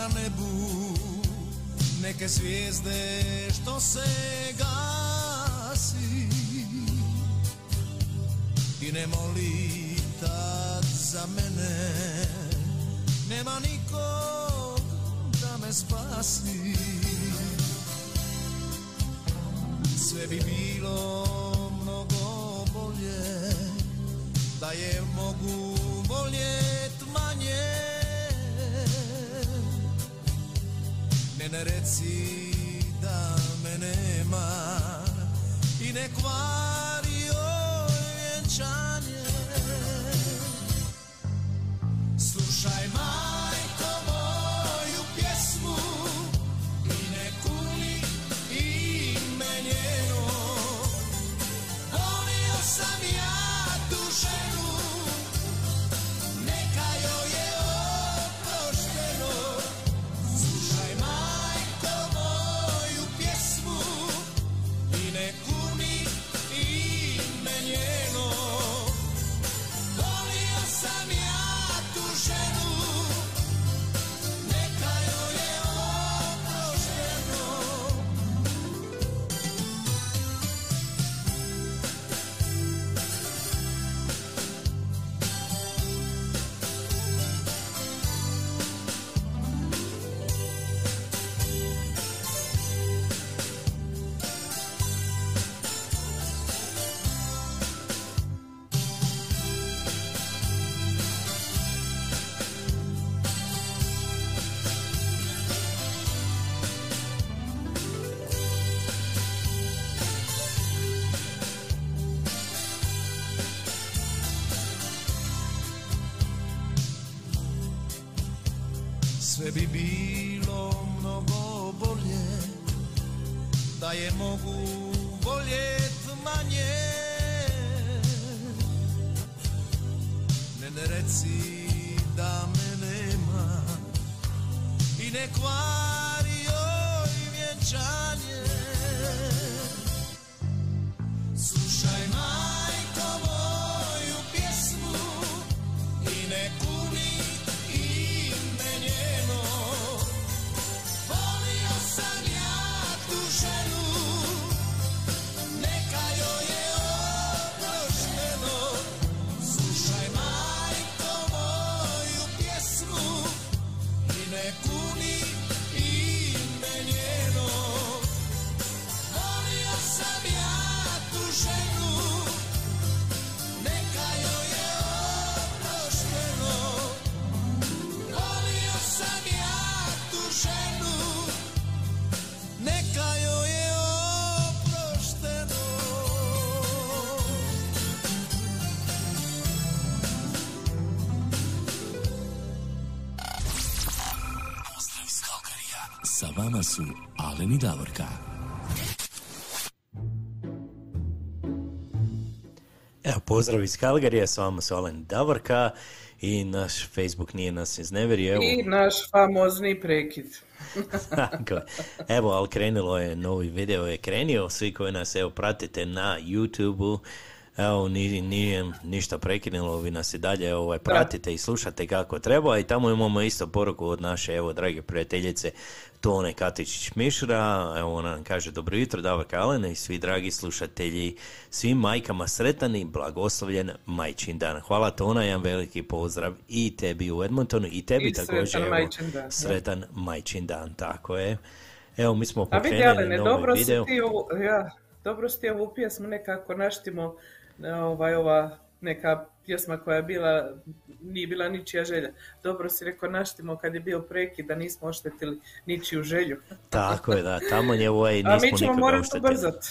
Na nebu. Neke zvijezde što se Sve bi bilo mnogo bolje Da je mogu voljet manje. Ne ne reci da me nema I ne kvari pozdrav iz Kalgarija, s vama su Alen Davorka i naš Facebook nije nas izneverio. Evo, I naš famozni prekid. [LAUGHS] [LAUGHS] Tako. Evo, ali krenulo je, novi video je krenio, svi koji nas evo pratite na YouTube-u, evo, ni- nije ništa prekinulo, vi nas i dalje ovaj, pratite i slušate kako treba i tamo imamo isto poruku od naše, evo, drage prijateljice Tone Katičić-Mišra, evo, ona nam kaže dobro jutro, Davor Kalene i svi dragi slušatelji, svim majkama sretan i blagoslovljen majčin dan. Hvala Tona, jedan veliki pozdrav i tebi u Edmontonu i tebi I također, sretan evo, majčin dan, da. sretan majčin dan, tako je. Evo, mi smo pokrenuli Alene, novi video. ti ovu, ja, dobro si ti ovu pjesmu nekako naštimo, ovaj, ova neka pjesma koja je bila, nije bila ničija želja. Dobro si rekao naštimo kad je bio prekid da nismo oštetili ničiju želju. Tako je, da, tamo je ovaj, A nismo mi ćemo morati ubrzati.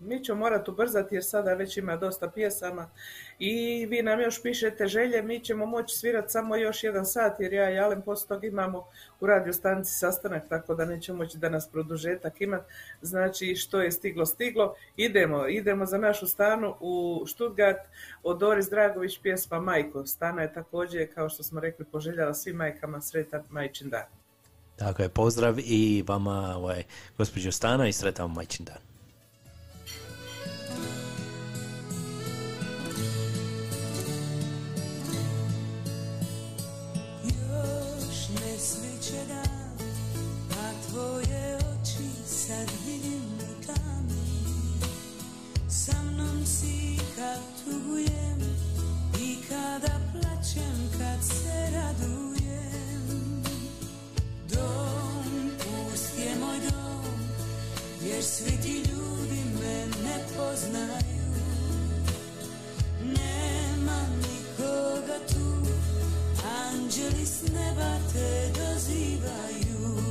Mi ćemo morati ubrzati jer sada već ima dosta pjesama i vi nam još pišete želje, mi ćemo moći svirati samo još jedan sat jer ja i Alen poslije toga imamo u radio stanici sastanak tako da nećemo moći da nas produžetak imat. Znači što je stiglo, stiglo. Idemo, idemo za našu stanu u Stuttgart od Doris Dragović pjesma Majko. Stana je također, kao što smo rekli, poželjala svim majkama sretan majčin dan. Tako je, pozdrav i vama, ovaj, gospođo Stana i sretan majčin dan. Jer svi ti ljudi me ne poznaju. Nema nikoga tu. Anđeli s neba te dozivaju.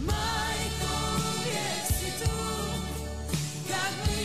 Majko, uvijek si tu? Kad mi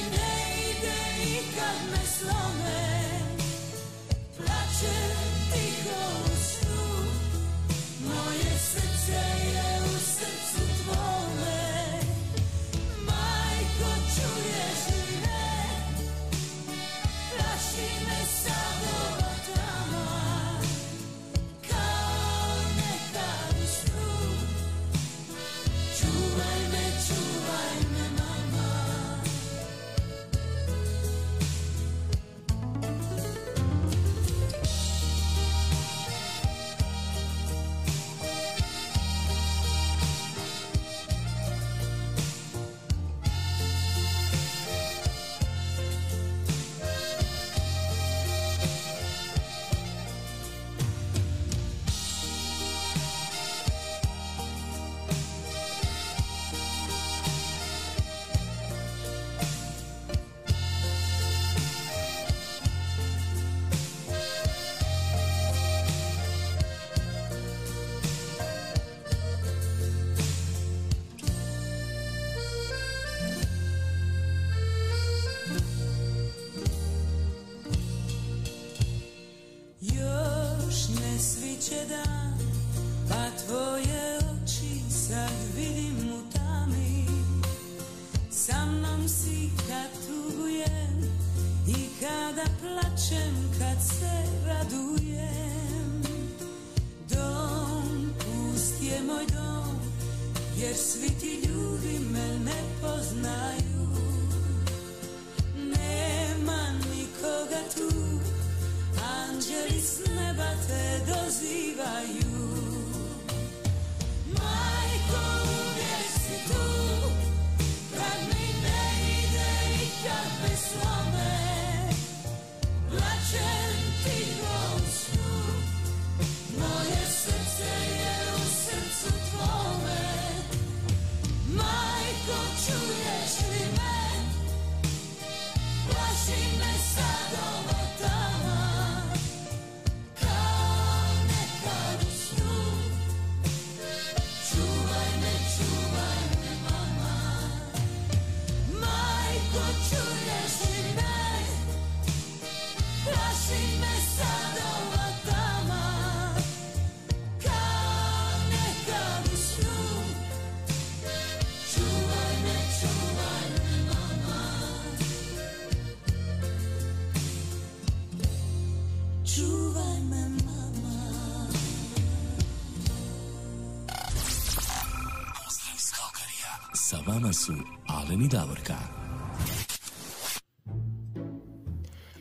su Alen i Davorka.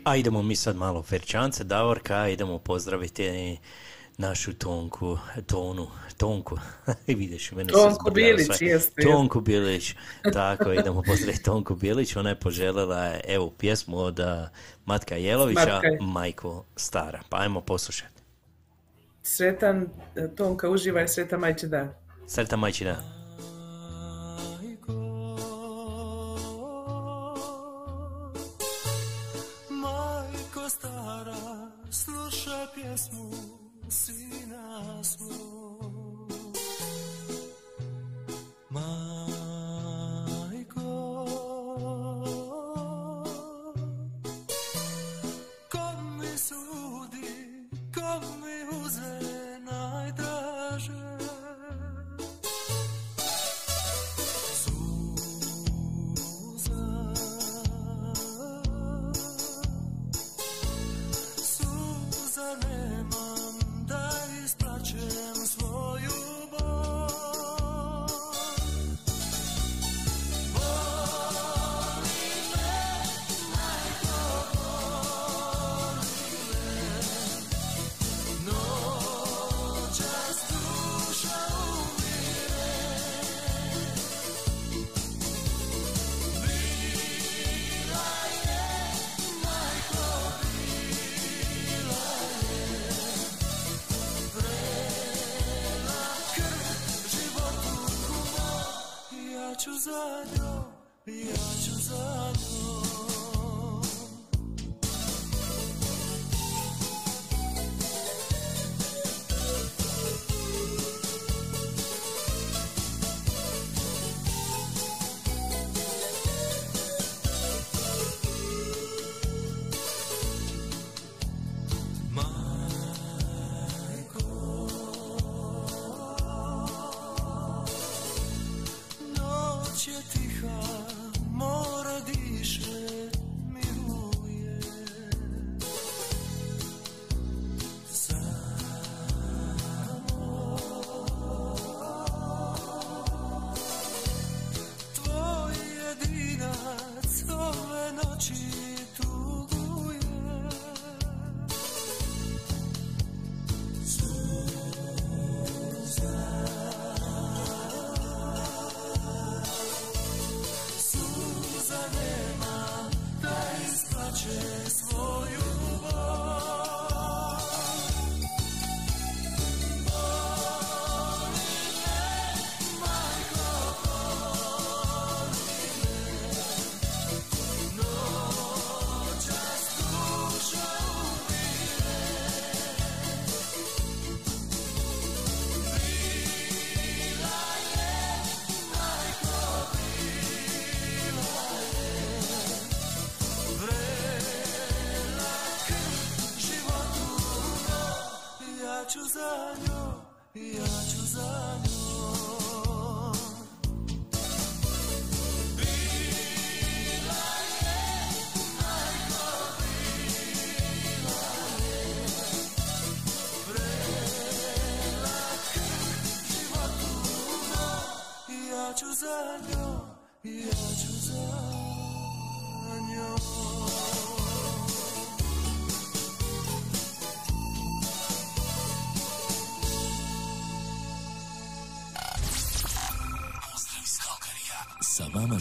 A idemo mi sad malo ferčance, Davorka, idemo pozdraviti našu tonku, tonu, tonku, [LAUGHS] vidiš mene Tonku Bilić, jeste. Tonku Bilić, tako, idemo pozdraviti Tonku Bilić, ona je poželjela evo pjesmu od Matka Jelovića, Matka. Majko Stara, pa ajmo poslušati. Sretan, e, Tonka uživaj, sretan majči dan. Sretan majči dan.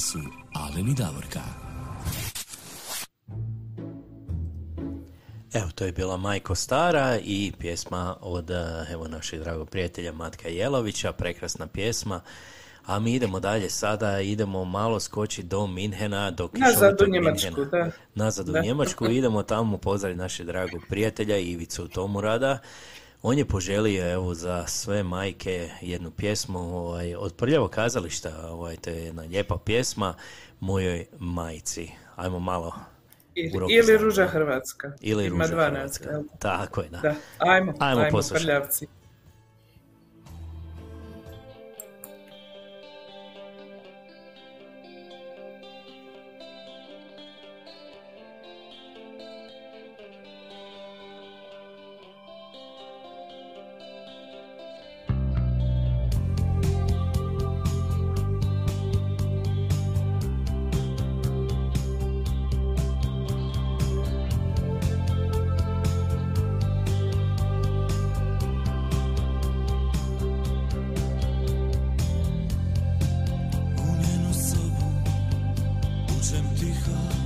Su Alen i Davorka. Evo, to je bila Majko Stara i pjesma od, eh, evo, našeg dragog prijatelja Matka Jelovića, prekrasna pjesma. A mi idemo dalje sada, idemo malo skoči do Minhena, do Nazad u Njemačku, Minhena. da. Nazad u Da. Njemačku, idemo tamo pozdraviti našeg dragog prijatelja Ivicu Tomurada. On je poželio evo za sve majke jednu pjesmu ovaj, od prljavog kazališta, ovaj, to je jedna lijepa pjesma Mojoj majci. Ajmo malo Ili, ili. Ruža Hrvatska. Ili Ruža Hrvatska. Tako je, da. Da, ajmo, Ajmo ajmo, prljavci. Chicago.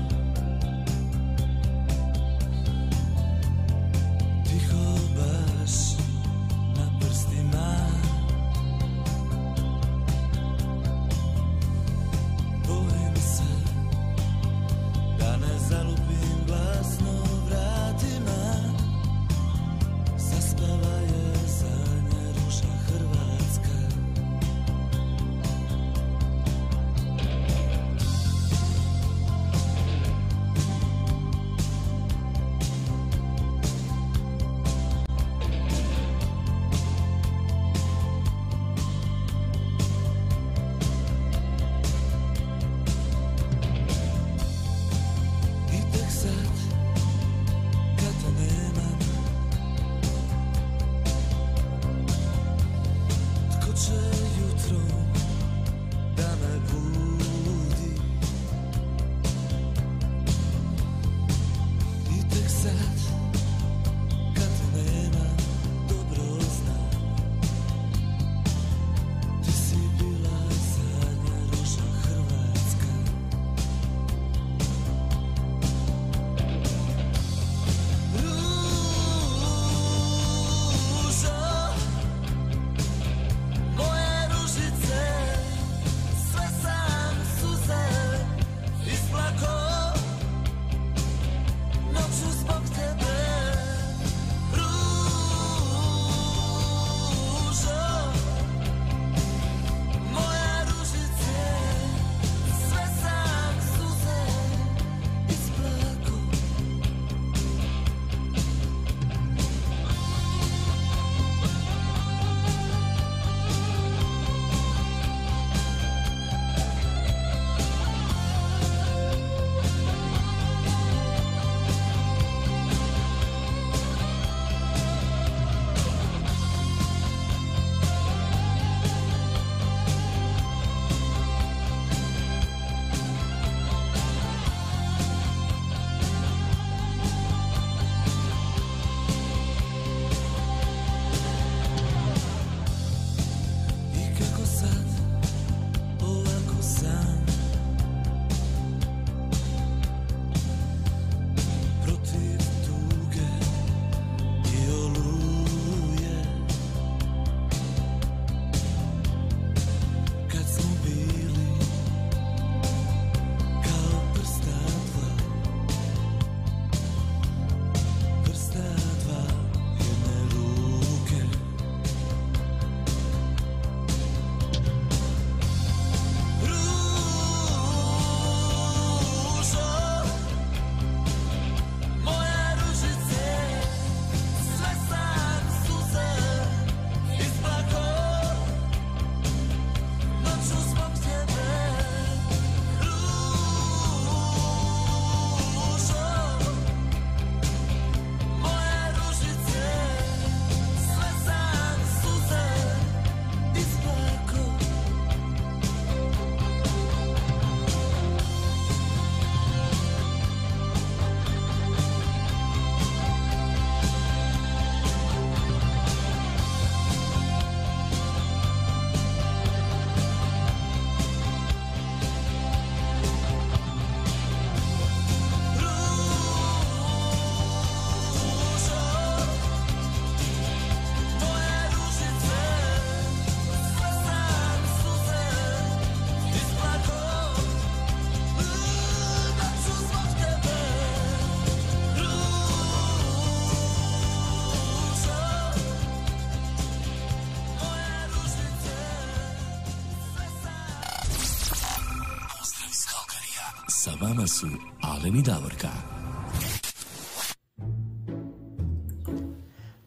Su Alen i Davorka.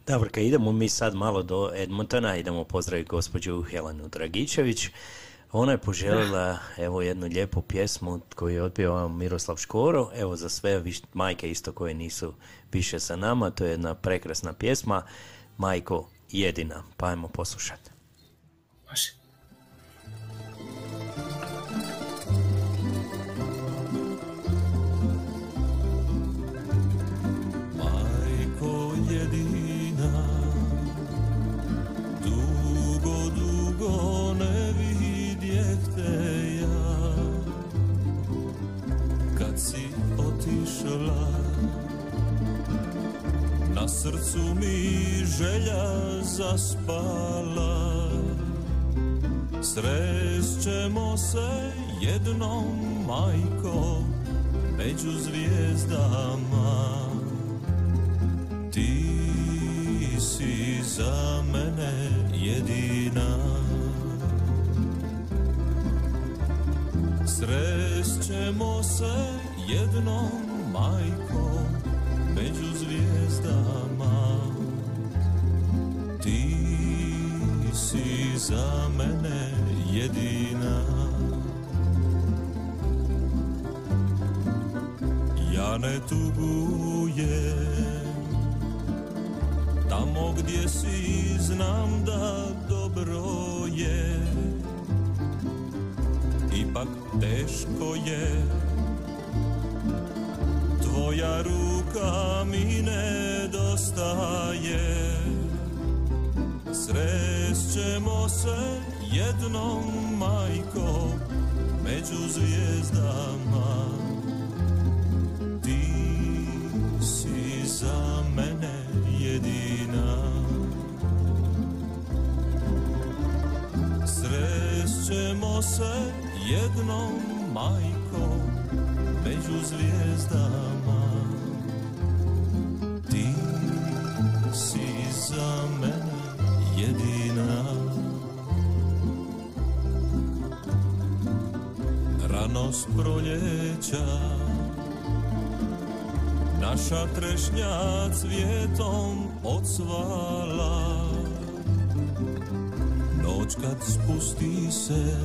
Davorka, idemo mi sad malo do Edmontona, idemo pozdraviti gospođu Helenu Dragičević. Ona je poželjela evo jednu lijepu pjesmu koju je odpio Miroslav Škoro, evo za sve viš, majke isto koje nisu više sa nama, to je jedna prekrasna pjesma, Majko jedina, pa ajmo poslušati. Može. Srcu mi želja zaspala. Srećemo se jednom, majko, među zvijezdama. Ti si za mene jedina. Srećemo se jednom, majko, među zvijezdama. Ti si za mene jedina. Ja ne tugujem Tamo gdje si znam da dobro je. Ipak teško je Tvoja ruka mi nedostaje. Srećemo se jednom, majko, među zvijezdama. Ti si za mene jedina. Srećemo se jednom, majko, među zvijezdama. Ti si za mene jedina. Rano s proljeća Naša trešnja cvjetom odsvala. Noć kad spusti se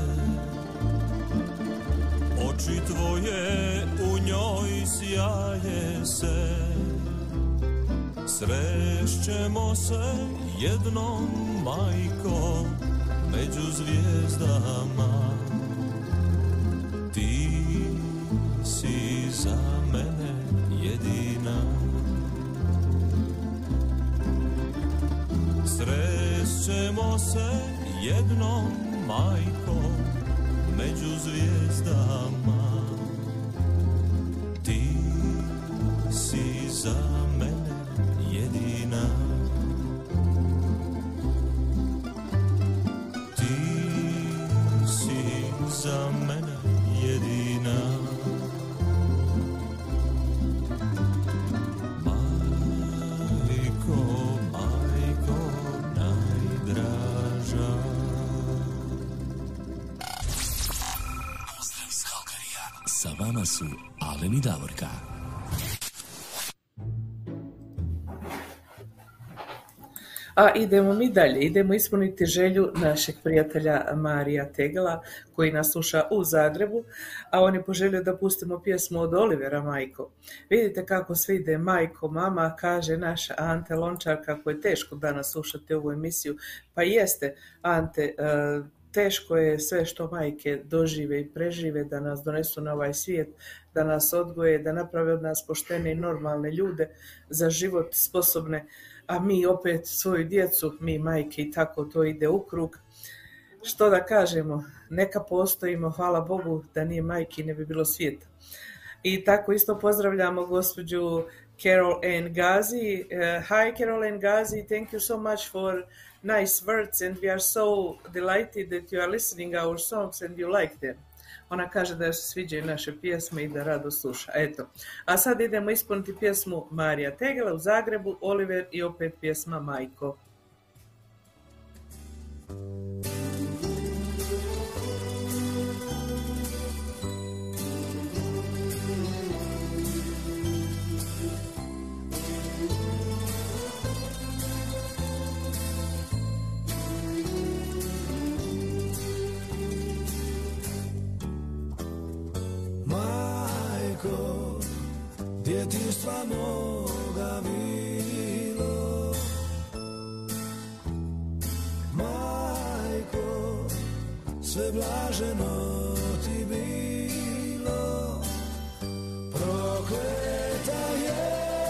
Oči tvoje u njoj sjaje se. Srešćemo se jednom, majko, među zvijezdama. Ti si za mene jedina. Srećemo se jednom, majko, među zvijezdama. Ti si za Sa vama su Alen i Davorka. A idemo mi dalje, idemo ispuniti želju našeg prijatelja Marija Tegela koji nas sluša u Zagrebu, a on je poželio da pustimo pjesmu od Olivera Majko. Vidite kako sve ide Majko, mama, kaže naša Ante Lončar kako je teško danas slušati ovu emisiju. Pa jeste, Ante, e, teško je sve što majke dožive i prežive da nas donesu na ovaj svijet, da nas odgoje, da naprave od nas poštene i normalne ljude, za život sposobne, a mi opet svoju djecu, mi majke i tako to ide u krug. Što da kažemo, neka postojimo, hvala Bogu da nije majki ne bi bilo svijeta. I tako isto pozdravljamo gospođu Carol Ann Gazi. Uh, hi Carol Ann Gazi, thank you so much for nice words and we are so delighted that you are listening our songs and you like them. Ona kaže da se sviđaju naše pjesme i da rado sluša. Eto. A sad idemo ispuniti pjesmu Marija Tegela u Zagrebu, Oliver i opet pjesma Majko. Djetinstva moga bilo Majko, sve blaženo ti bilo. Prokleta jesi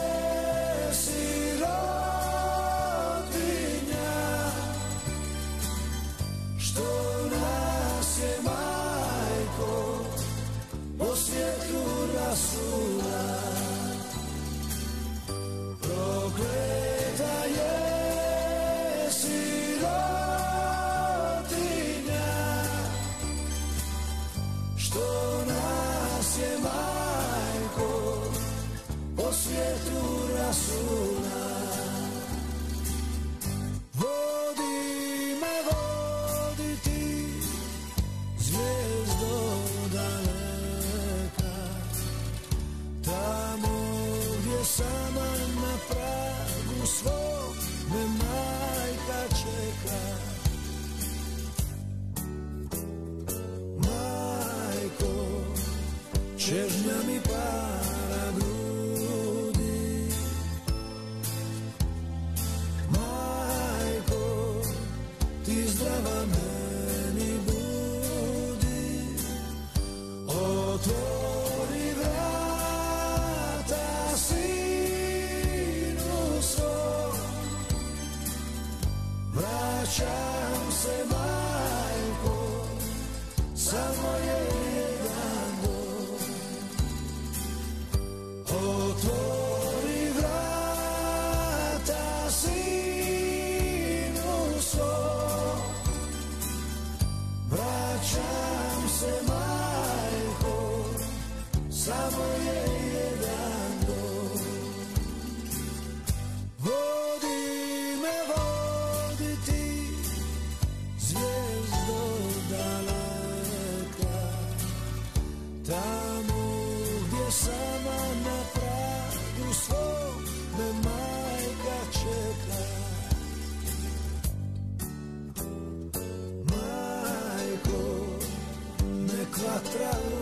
atrás.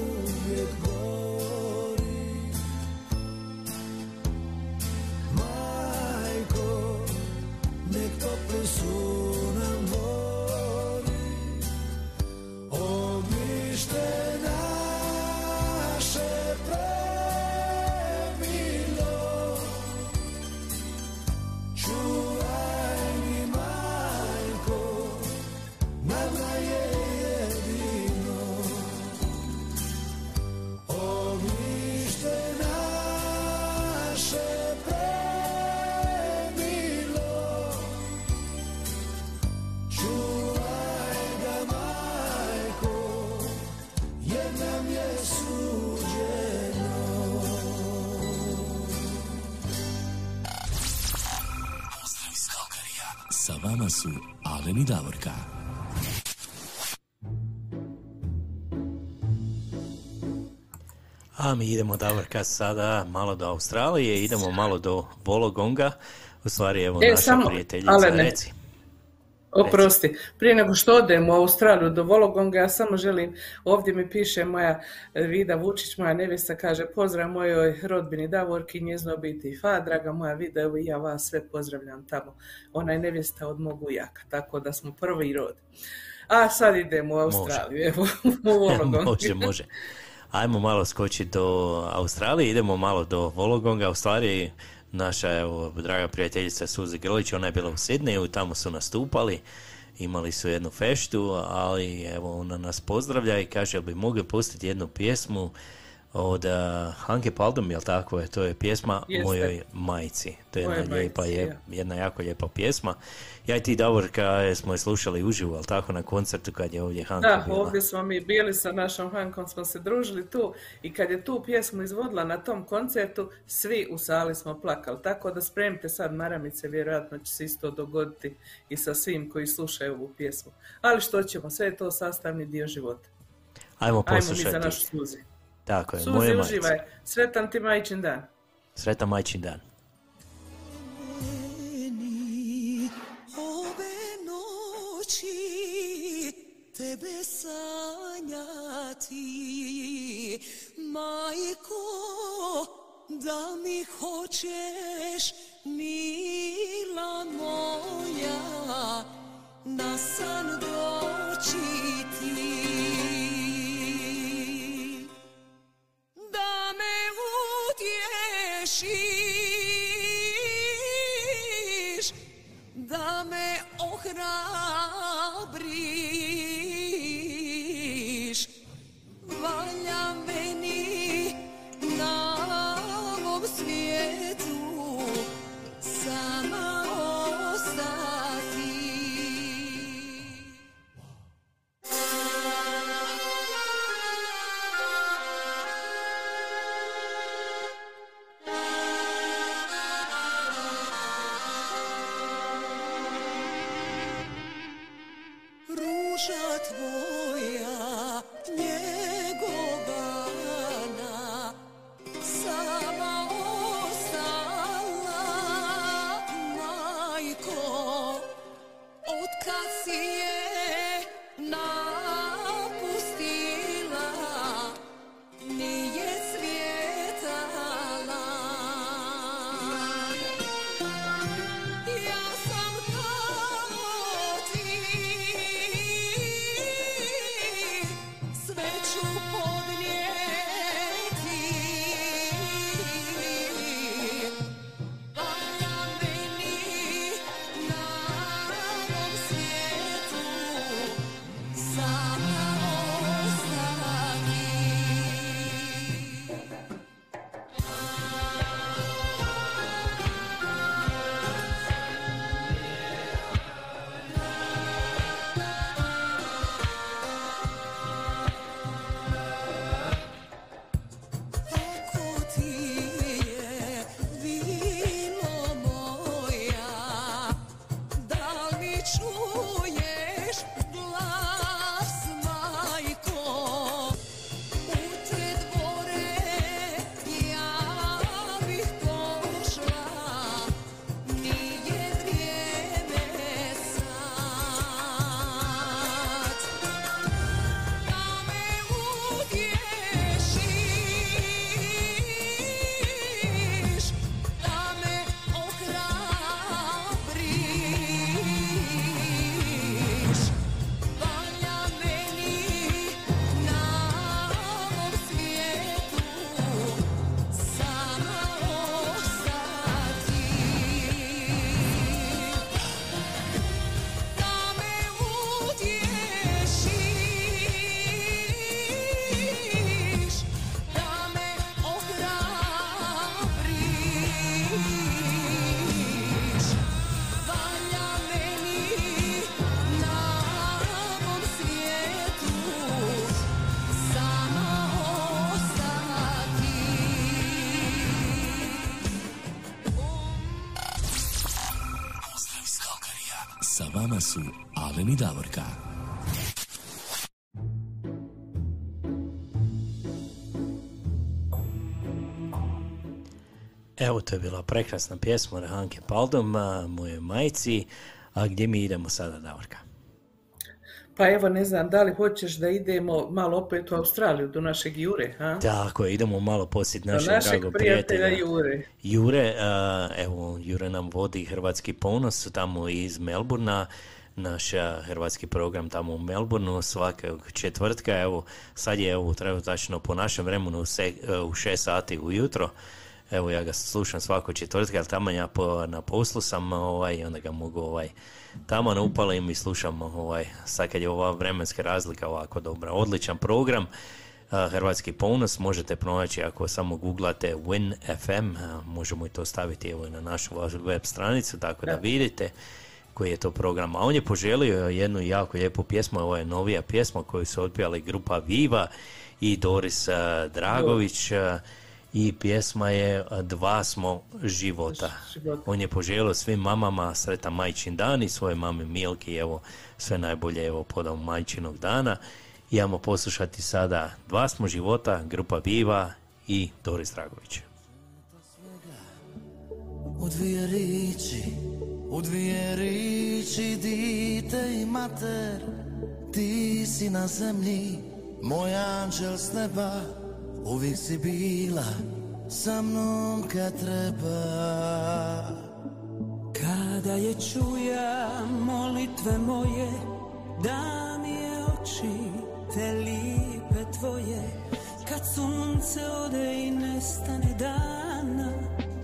Su Alen i Davorka. A mi idemo Davorka sada malo do Australije, idemo malo do Vologonga. U stvari evo E, naša samo, prijateljica, reci. Oprosti, prije nego što odem u Australiju do Vologonga, ja samo želim, ovdje mi piše moja Vida Vučić, moja nevjesta, kaže pozdrav mojoj rodbini Davorki, njezno obitelji Fa, draga moja Vida, evo i ja vas sve pozdravljam tamo. Ona je nevjesta od mog ujaka, tako da smo prvi rod. A sad idemo u Australiju, evo, [LAUGHS] u Vologong. [LAUGHS] može, može. Ajmo malo skočiti do Australije, idemo malo do Vologonga. U stvari, naša evo, draga prijateljica Suzi Grlić, ona je bila u Sidneju, tamo su nastupali, imali su jednu feštu, ali evo, ona nas pozdravlja i kaže, bi mogli pustiti jednu pjesmu od uh, Hanke Paldum, jel tako je, to je pjesma Jeste. Mojoj majci. To je jedna, Mojoj lijepa, majci, je, ja. jedna jako lijepa pjesma. Ja i ti, Davorka, smo je slušali uživo, jel tako, na koncertu kad je ovdje Hanka Da, bila. ovdje smo mi bili sa našom Hankom, smo se družili tu i kad je tu pjesmu izvodila na tom koncertu, svi u sali smo plakali. Tako da spremite sad maramice, vjerojatno će se isto dogoditi i sa svim koji slušaju ovu pjesmu. Ali što ćemo, sve je to sastavni dio života. Ajmo Ajmo mi za poslušati. našu Suzi. Tako je, Suzi, moje majci. uživaj. Sretan ti majčin dan. Sretan majčin dan. meni ove noći tebe sanjati majko da mi hoćeš mila moja na san doći ti utješiš da me ohrabriš Evo, to je bila prekrasna pjesma Rehanke Paldom, a, moje majci. A gdje mi idemo sada, Davorka? Pa evo, ne znam, da li hoćeš da idemo malo opet u Australiju, do našeg Jure, ha? Tako je, idemo malo posjetiti Do našeg, našeg dragog prijatelja prijatelja. Jure. Jure, a, evo, Jure nam vodi Hrvatski ponos tamo iz Melburna, naš hrvatski program tamo u Melbourneu svakog četvrtka, evo, sad je evo, trenutačno po našem vremenu u, se, u 6 sati ujutro, evo ja ga slušam svako četvrtka, ali tamo ja po, na poslu sam, ovaj, onda ga mogu ovaj, tamo upalim i slušam ovaj, sad kad je ova vremenska razlika ovako dobra, odličan program, Hrvatski ponos možete pronaći ako samo googlate Win FM, možemo i to staviti evo na našu web stranicu tako da vidite koji je to program. A on je poželio jednu jako lijepu pjesmu, ovo je novija pjesma koju su otpjali grupa Viva i Doris Dragović i pjesma je Dva smo života. On je poželio svim mamama sretan majčin dan i svoje mame Milki, evo sve najbolje evo podom majčinog dana. Idemo poslušati sada Dva smo života, grupa Viva i Doris Dragović. U dvije riči, u dvije riči dite i mater Ti si na zemlji, moj anđel s neba Uvijek si bila sa mnom kad treba. Kada je čuja molitve moje Da mi je oči te lipe tvoje. Kad sunce ode i nestane dana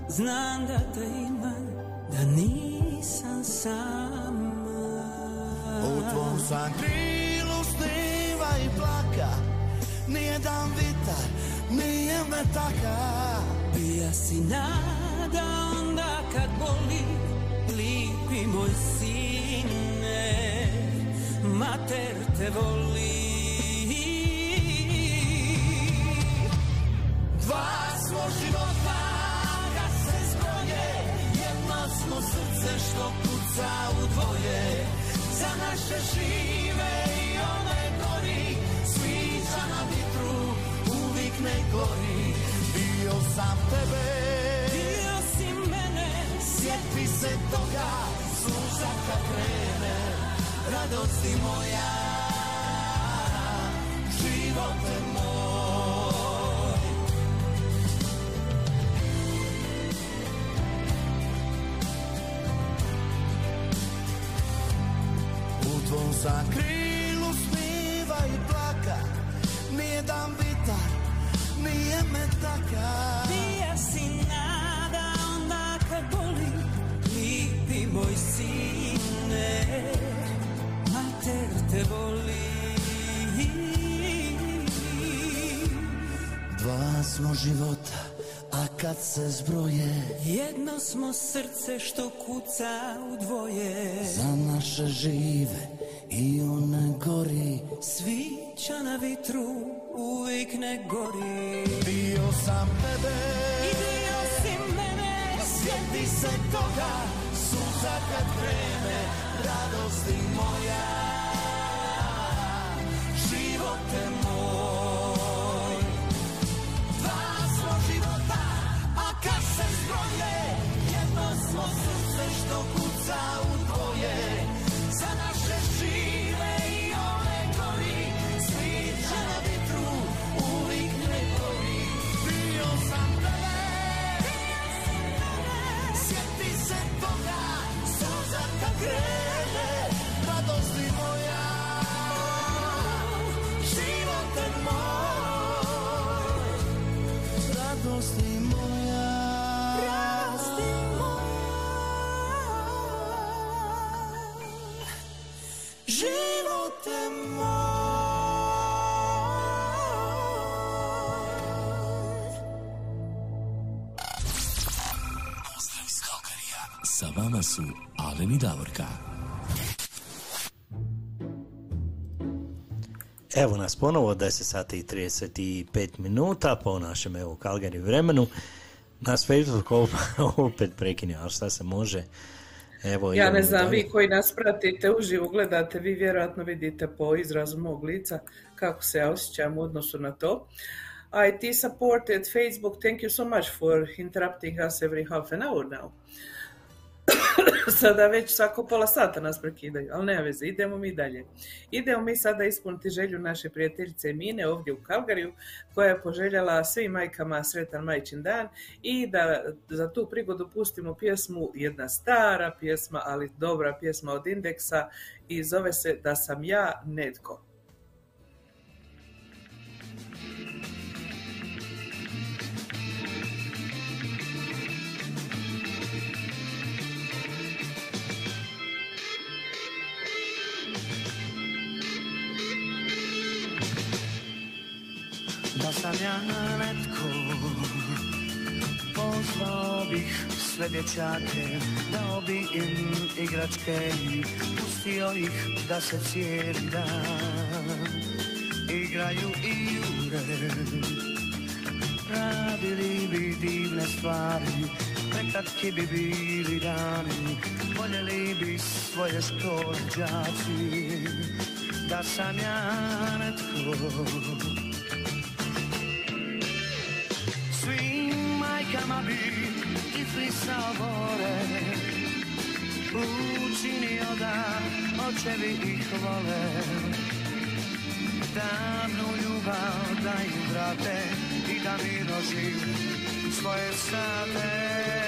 Znam da te imam, da nisam sama. U tvom sam krilu sniva i plaka Nije dan vitar, nije metaka Bija si nada onda kad boli Lipi moj sine. Mater te voli. Dva smo života kad se zbroje. Jedno smo srce što kuca u dvoje. Za naše žive sam tebe. Bio si mene Sjeti se toga Suza kad krene. Radosti moja Živote moj. U tvom Smo života, a kad se zbroje Jedno smo srce što kuca u dvoje. Za naše žive i one gori. Svića na vitru uvijek ne gori. Bio sam tebe. I dio si mene. Sjeti se toga Suza kad krene Radosti moja vama su Alen i Davorka. Evo nas ponovo, 10 sati i 35 minuta po našem evo Calgary vremenu. Nas Facebook op- [LAUGHS] opet prekinje, ali šta se može? Evo, Ja ne znam, dalje. vi koji nas pratite uživo gledate, vi vjerojatno vidite po izrazu mog lica kako se ja osjećam u odnosu na to. IT support at Facebook, thank you so much for interrupting us every half an hour now. [COUGHS] sada već svako pola sata nas prekidaju, ali nema veze, idemo mi dalje. Idemo mi sada ispuniti želju naše prijateljice Mine ovdje u Kalgariju, koja je poželjela svim majkama sretan majčin dan i da za tu prigodu pustimo pjesmu, jedna stara pjesma, ali dobra pjesma od Indeksa i zove se Da sam ja netko. Da sam ja netko Pozvao bih sve dječake Dao bi im igračke Pustio ih da se cijeli Igraju i jure Radili bi divne stvari Prekratki bi bili dani Voljeli bi svoje škole Da sam ja netko bi izlisao bore Učinio da očevi ih vole Davnu ljubav da im vrate i da mirno žive svoje sate.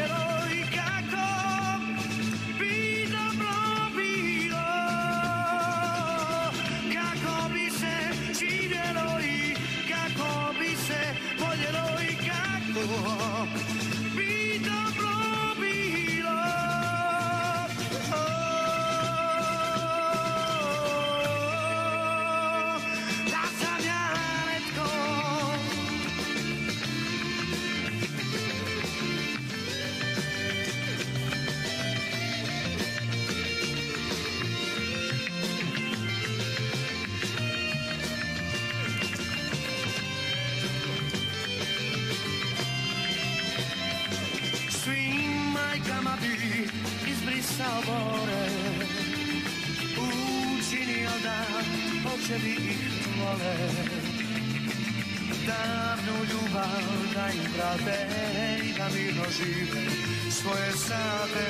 quiero. Očevi ih vole. Davnu ljubav da im vrate i da mirno žive svoje sate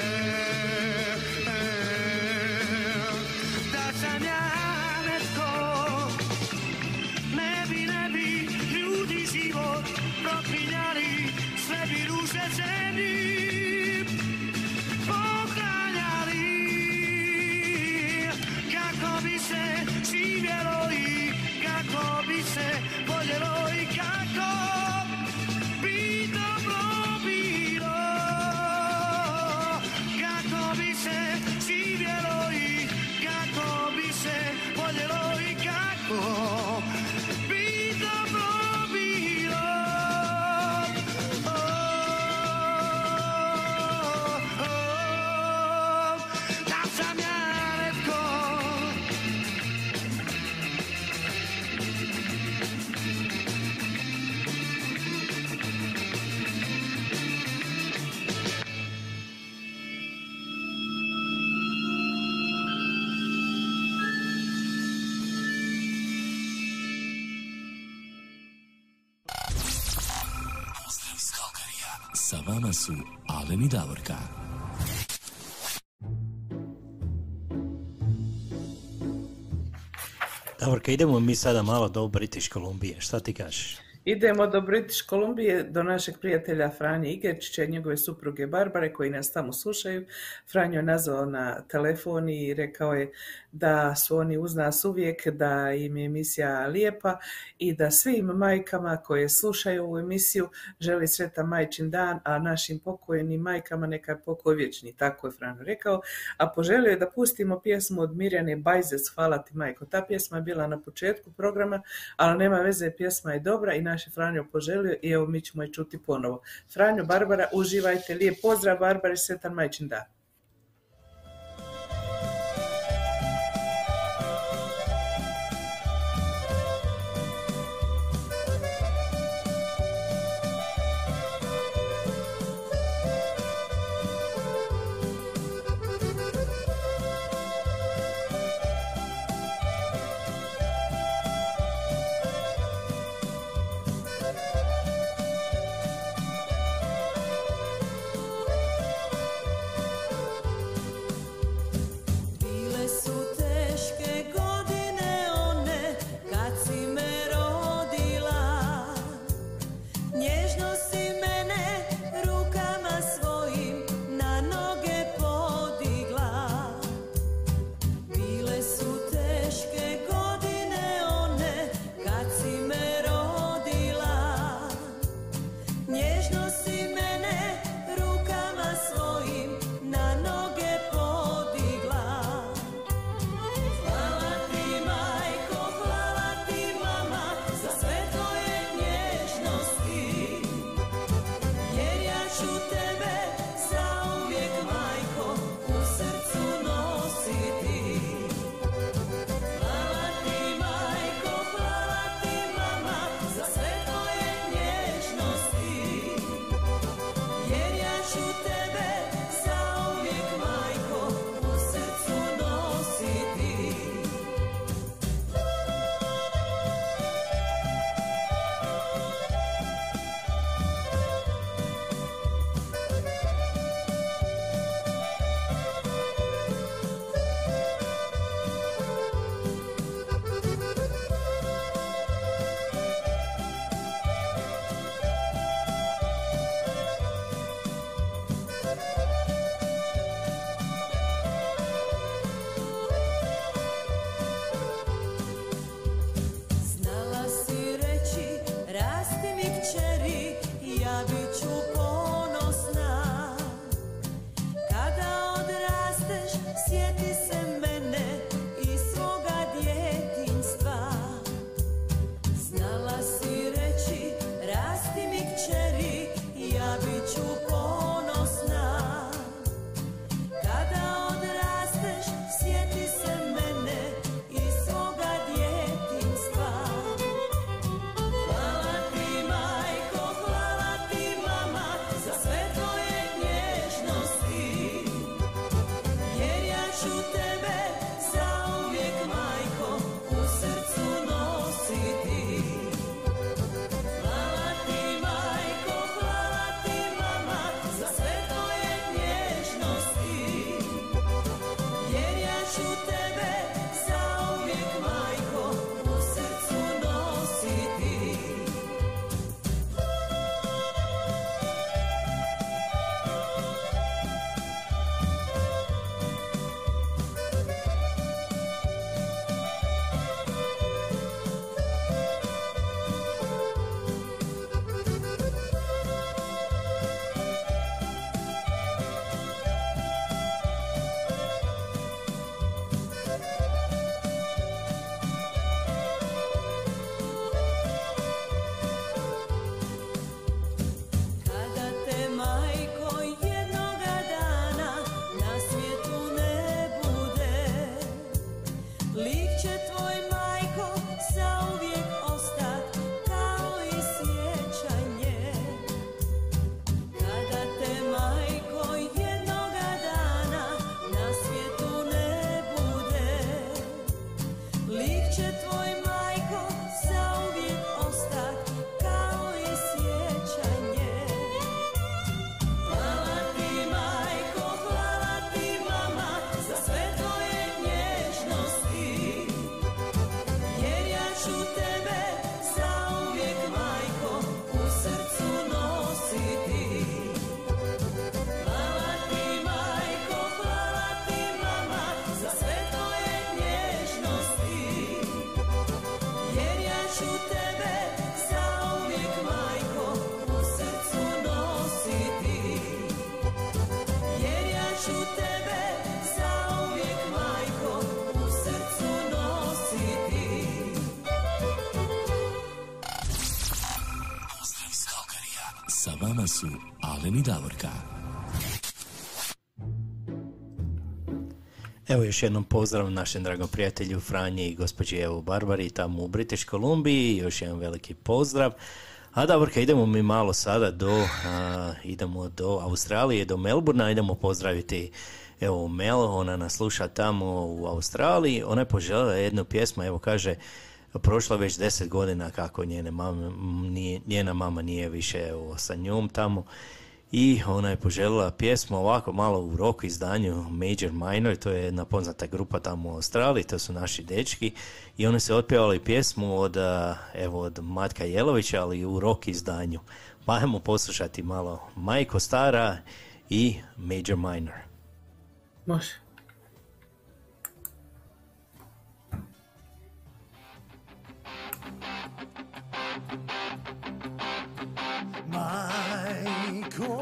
Vama su Alen i Davorka. Davorka, idemo mi sada malo do British Kolumbije. Šta ti kažeš? Idemo do British Kolumbije, do našeg prijatelja Franje Igerčića i njegove supruge Barbare koji nas tamo slušaju. Franjo je nazvao na telefon i rekao je da su oni uz nas uvijek, da im je emisija lijepa i da svim majkama koje slušaju ovu emisiju želi sretan majčin dan, a našim pokojnim majkama neka je pokoj vječni. Tako je Franjo rekao. A poželio je da pustimo pjesmu od Mirjane Bajzec, Hvala ti majko. Ta pjesma je bila na početku programa, ali nema veze, pjesma je dobra i naš Franjo poželio i evo mi ćemo je čuti ponovo. Franjo, Barbara, uživajte, lijep pozdrav Barbari, sretan majčin dan. Su Alen i Davorka. Evo još jednom pozdrav našem dragom prijatelju Franji i gospođi Evo Barbari tamo u British Kolumbiji, još jedan veliki pozdrav. A Davorka, idemo mi malo sada do, a, idemo do Australije, do Melburna, idemo pozdraviti evo Mel, ona nas sluša tamo u Australiji, ona je poželjela jednu pjesmu, evo kaže, prošlo već deset godina kako njene mame, nije, njena mama nije više evo, sa njom tamo i ona je poželjela pjesmu ovako malo u rock izdanju Major Minor, to je jedna poznata grupa tamo u Australiji, to su naši dečki i oni se otpjevali pjesmu od, evo, od Matka Jelovića, ali u rock izdanju. Pa ajmo poslušati malo Majko Stara i Major Minor. Može. Majko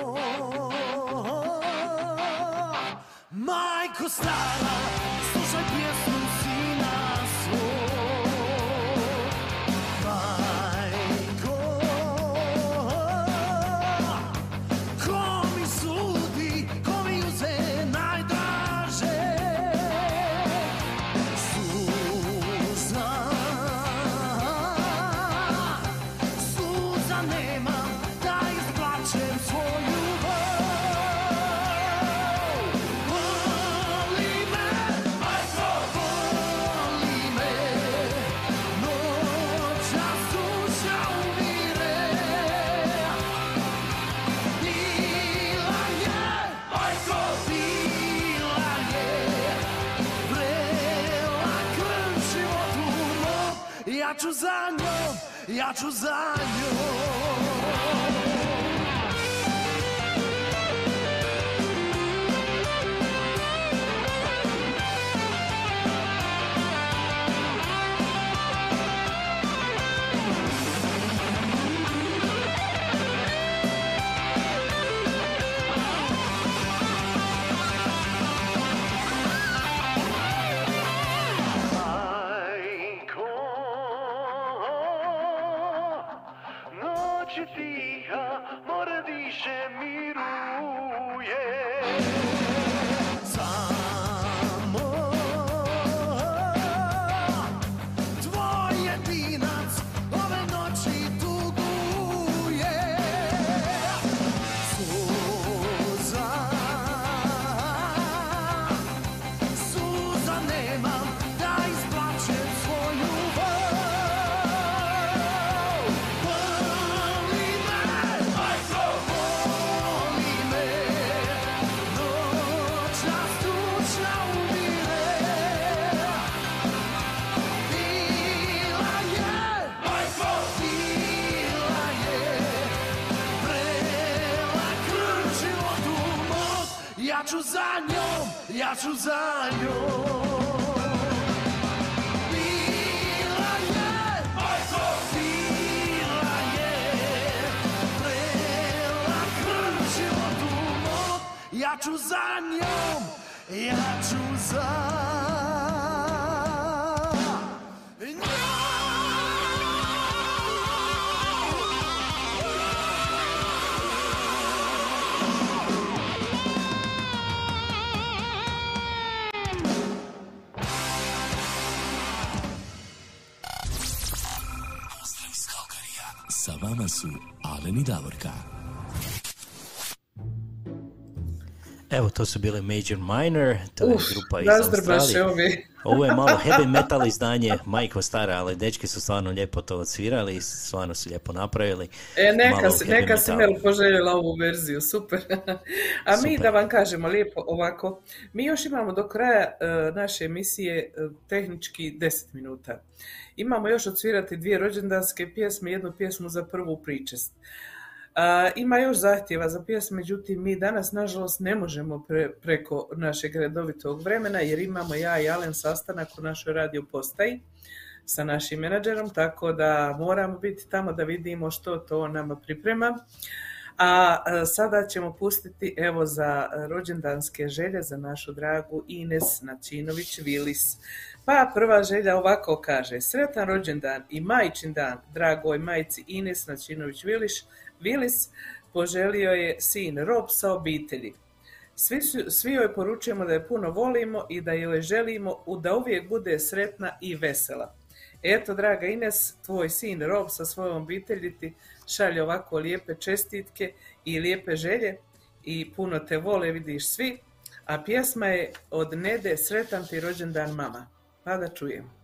Majko stara Ja ću za njom, ja ću za njom ću za njom, ja ću za njom. Ja ću za njom, ja ću za Pozdrav su Alen i Davorka. Evo, to su bile Major Minor, to je Uf, grupa iz Australije. Ovo je malo heavy [LAUGHS] metal izdanje, majko stara, ali dečki su stvarno lijepo to odsvirali i stvarno su lijepo napravili. E, neka, si, heavy neka si. Mel poželjela ovu verziju, super. A mi Super. da vam kažemo lijepo ovako, mi još imamo do kraja e, naše emisije e, tehnički 10 minuta. Imamo još odsvirati dvije rođendanske pjesme, jednu pjesmu za prvu pričest. Ima još zahtjeva za pjesme, međutim mi danas nažalost ne možemo pre- preko našeg redovitog vremena jer imamo ja i Alen sastanak u našoj radio postaji sa našim menadžerom, tako da moramo biti tamo da vidimo što to nama priprema. A sada ćemo pustiti evo za rođendanske želje za našu dragu Ines Načinović-Vilis. Pa prva želja ovako kaže, sretan rođendan i majčin dan dragoj majci Ines Načinović-Vilis, Vilis, poželio je sin Rob sa obitelji. Svi, su, svi joj poručujemo da je puno volimo i da joj želimo da uvijek bude sretna i vesela. Eto, draga Ines, tvoj sin Rob sa svojom obitelji ti šalje ovako lijepe čestitke i lijepe želje i puno te vole, vidiš svi. A pjesma je od Nede Sretan ti rođendan mama. Pa da čujemo.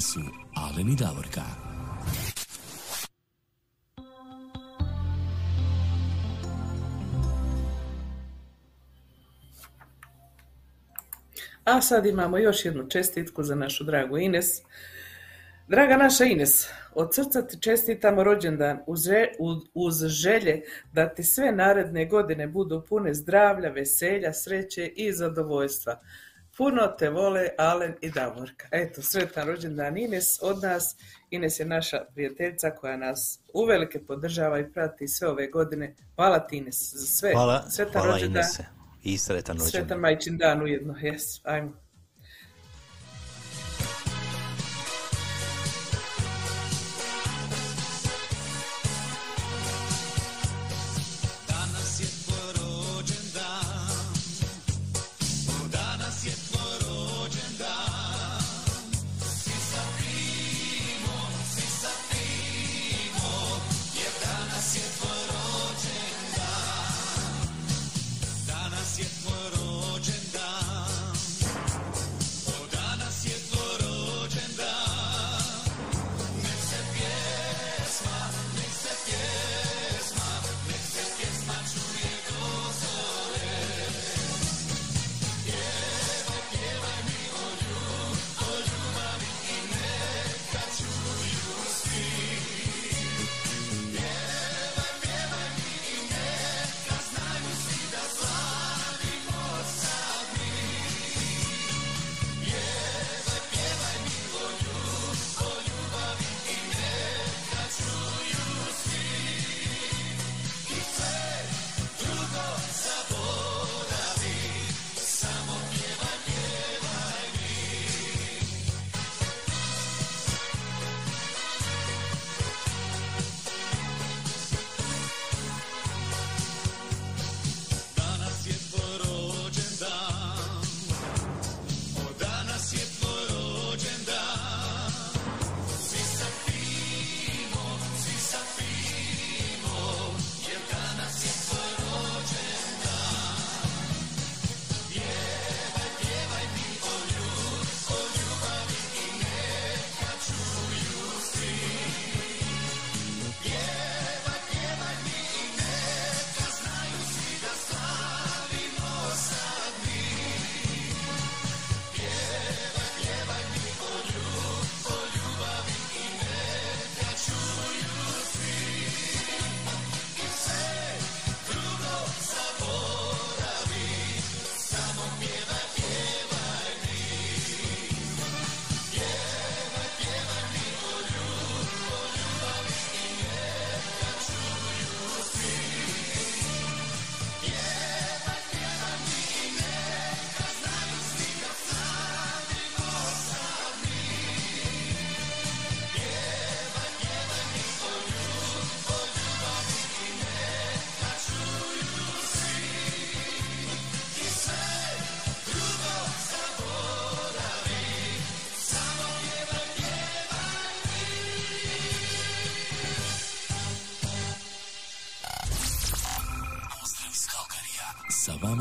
Su Alen i Davorka. A sad imamo još jednu čestitku za našu dragu Ines. Draga naša Ines, od srca ti čestitamo rođendan uz želje da ti sve naredne godine budu pune zdravlja, veselja, sreće i zadovoljstva. Puno te vole Alen i Davorka. Eto, sretan rođendan Ines od nas. Ines je naša prijateljica koja nas uvelike podržava i prati sve ove godine. Hvala ti Ines za sve. Hvala, Sretan hvala rođendan. Inese. I sretan rođendan. Sretan majčin dan ujedno, jes, ajmo.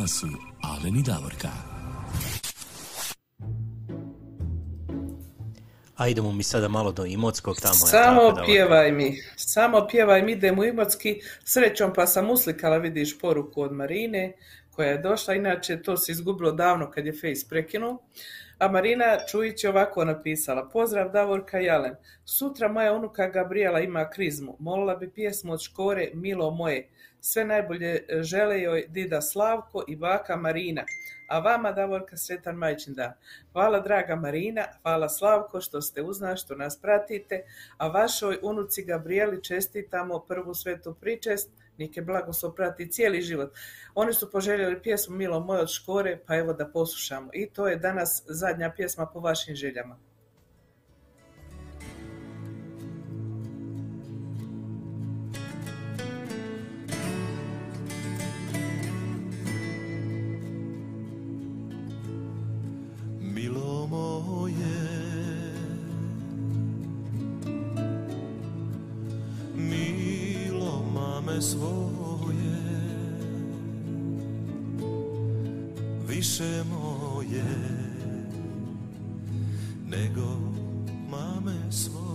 Su Alen i Davorka. A idemo mi sada malo do Imotskog tamo. je Samo tako da- pjevaj mi, samo pjevaj mi, idem u Imotski. Srećom pa sam uslikala, vidiš poruku od Marine koja je došla, inače to se izgubilo davno kad je Face prekinuo. A Marina Čujić je ovako napisala. Pozdrav Davorka i Alen. Sutra moja unuka Gabriela ima krizmu. Molila bi pjesmu od Škore Milo moje. Sve najbolje žele joj Dida Slavko i baka Marina. A vama, Davorka, sretan majčin dan. Hvala, draga Marina, hvala Slavko što ste uz nas, što nas pratite, a vašoj unuci Gabrieli čestitamo prvu svetu pričest, nike blagoslov prati cijeli život. Oni su poželjeli pjesmu Milo moj od Škore, pa evo da poslušamo. I to je danas zadnja pjesma po vašim željama. Moje Milo mame svoje Više moje Nego mame svoje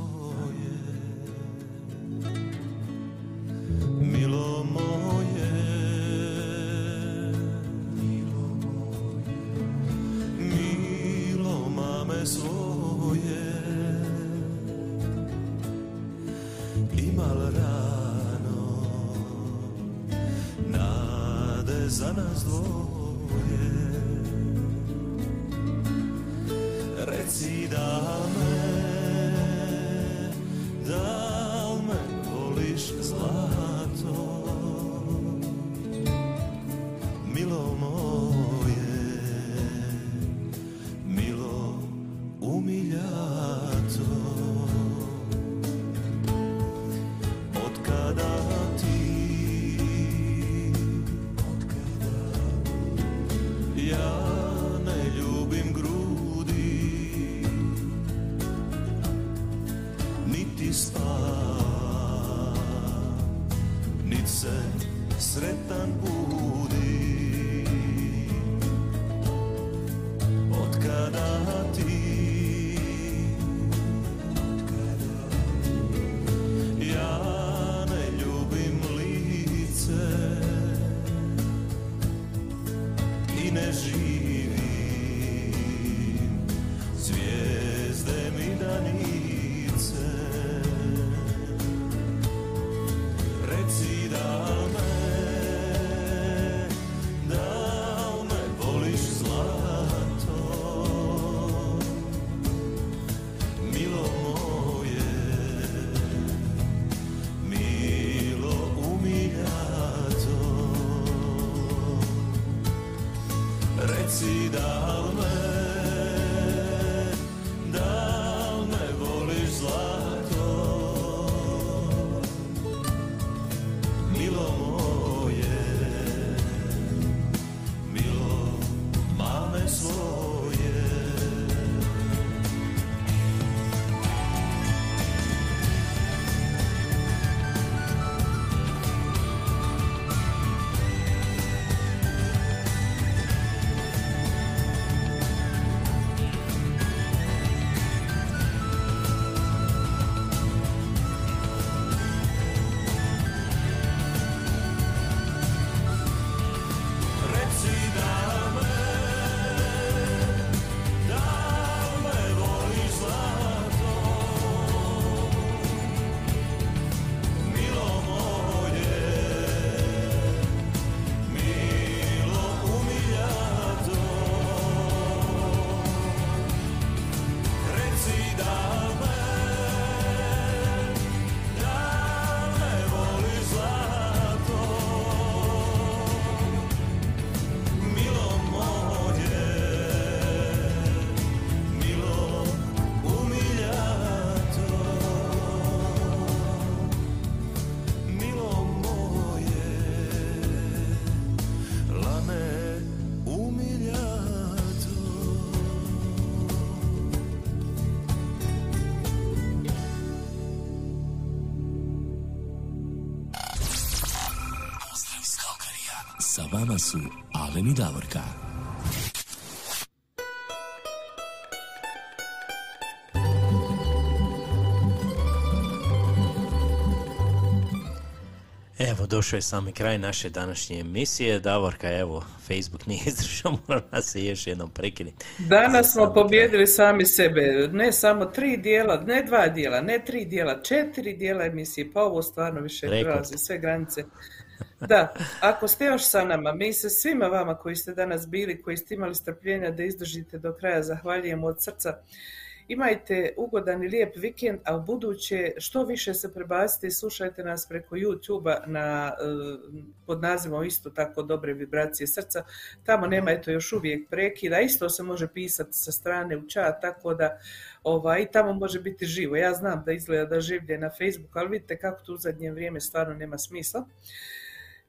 ne su Alen Stakleni Davorka. Evo, došao je sami kraj naše današnje emisije. Davorka, evo, Facebook nije [LAUGHS] izdržao, mora nas se još jednom prekinuti. Danas smo pobjedili sami sebe, ne samo tri dijela, ne dva dijela, ne tri dijela, četiri dijela emisije, pa ovo stvarno više prelazi sve granice. Da, ako ste još sa nama, mi se svima vama koji ste danas bili, koji ste imali strpljenja da izdržite do kraja, zahvaljujemo od srca. Imajte ugodan i lijep vikend, a u buduće što više se prebacite i slušajte nas preko YouTube-a na, eh, pod nazivom isto tako dobre vibracije srca. Tamo nema eto još uvijek prekida, isto se može pisati sa strane u chat, tako da ovaj, tamo može biti živo. Ja znam da izgleda da življe na Facebooku, ali vidite kako tu u zadnje vrijeme stvarno nema smisla.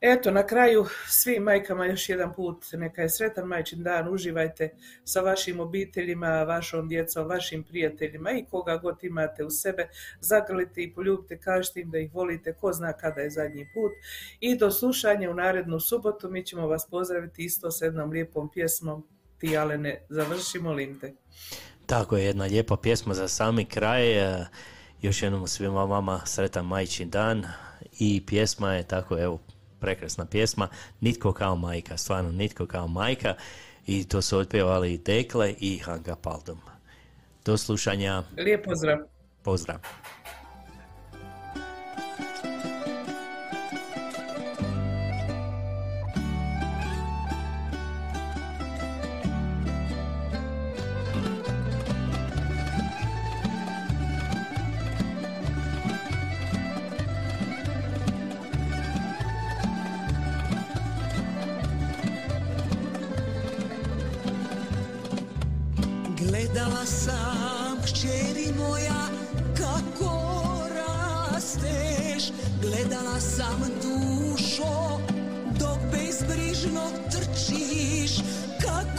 Eto, na kraju svim majkama još jedan put neka je sretan majčin dan, uživajte sa vašim obiteljima, vašom djecom, vašim prijateljima i koga god imate u sebe, zagrlite i poljubite, kažite im da ih volite, ko zna kada je zadnji put. I do slušanja u narednu subotu, mi ćemo vas pozdraviti isto s jednom lijepom pjesmom Ti Alene, završi molim te. Tako je, jedna lijepa pjesma za sami kraj. e, Još jednom svima vama sretan majčin dan i pjesma je tako, evo, prekrasna pjesma, Nitko kao majka, stvarno Nitko kao majka i to su otpjevali i Dekle i Hanka Paldum. Do slušanja, Lijep pozdrav. pozdrav.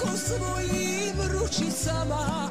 Kako svojim ručicama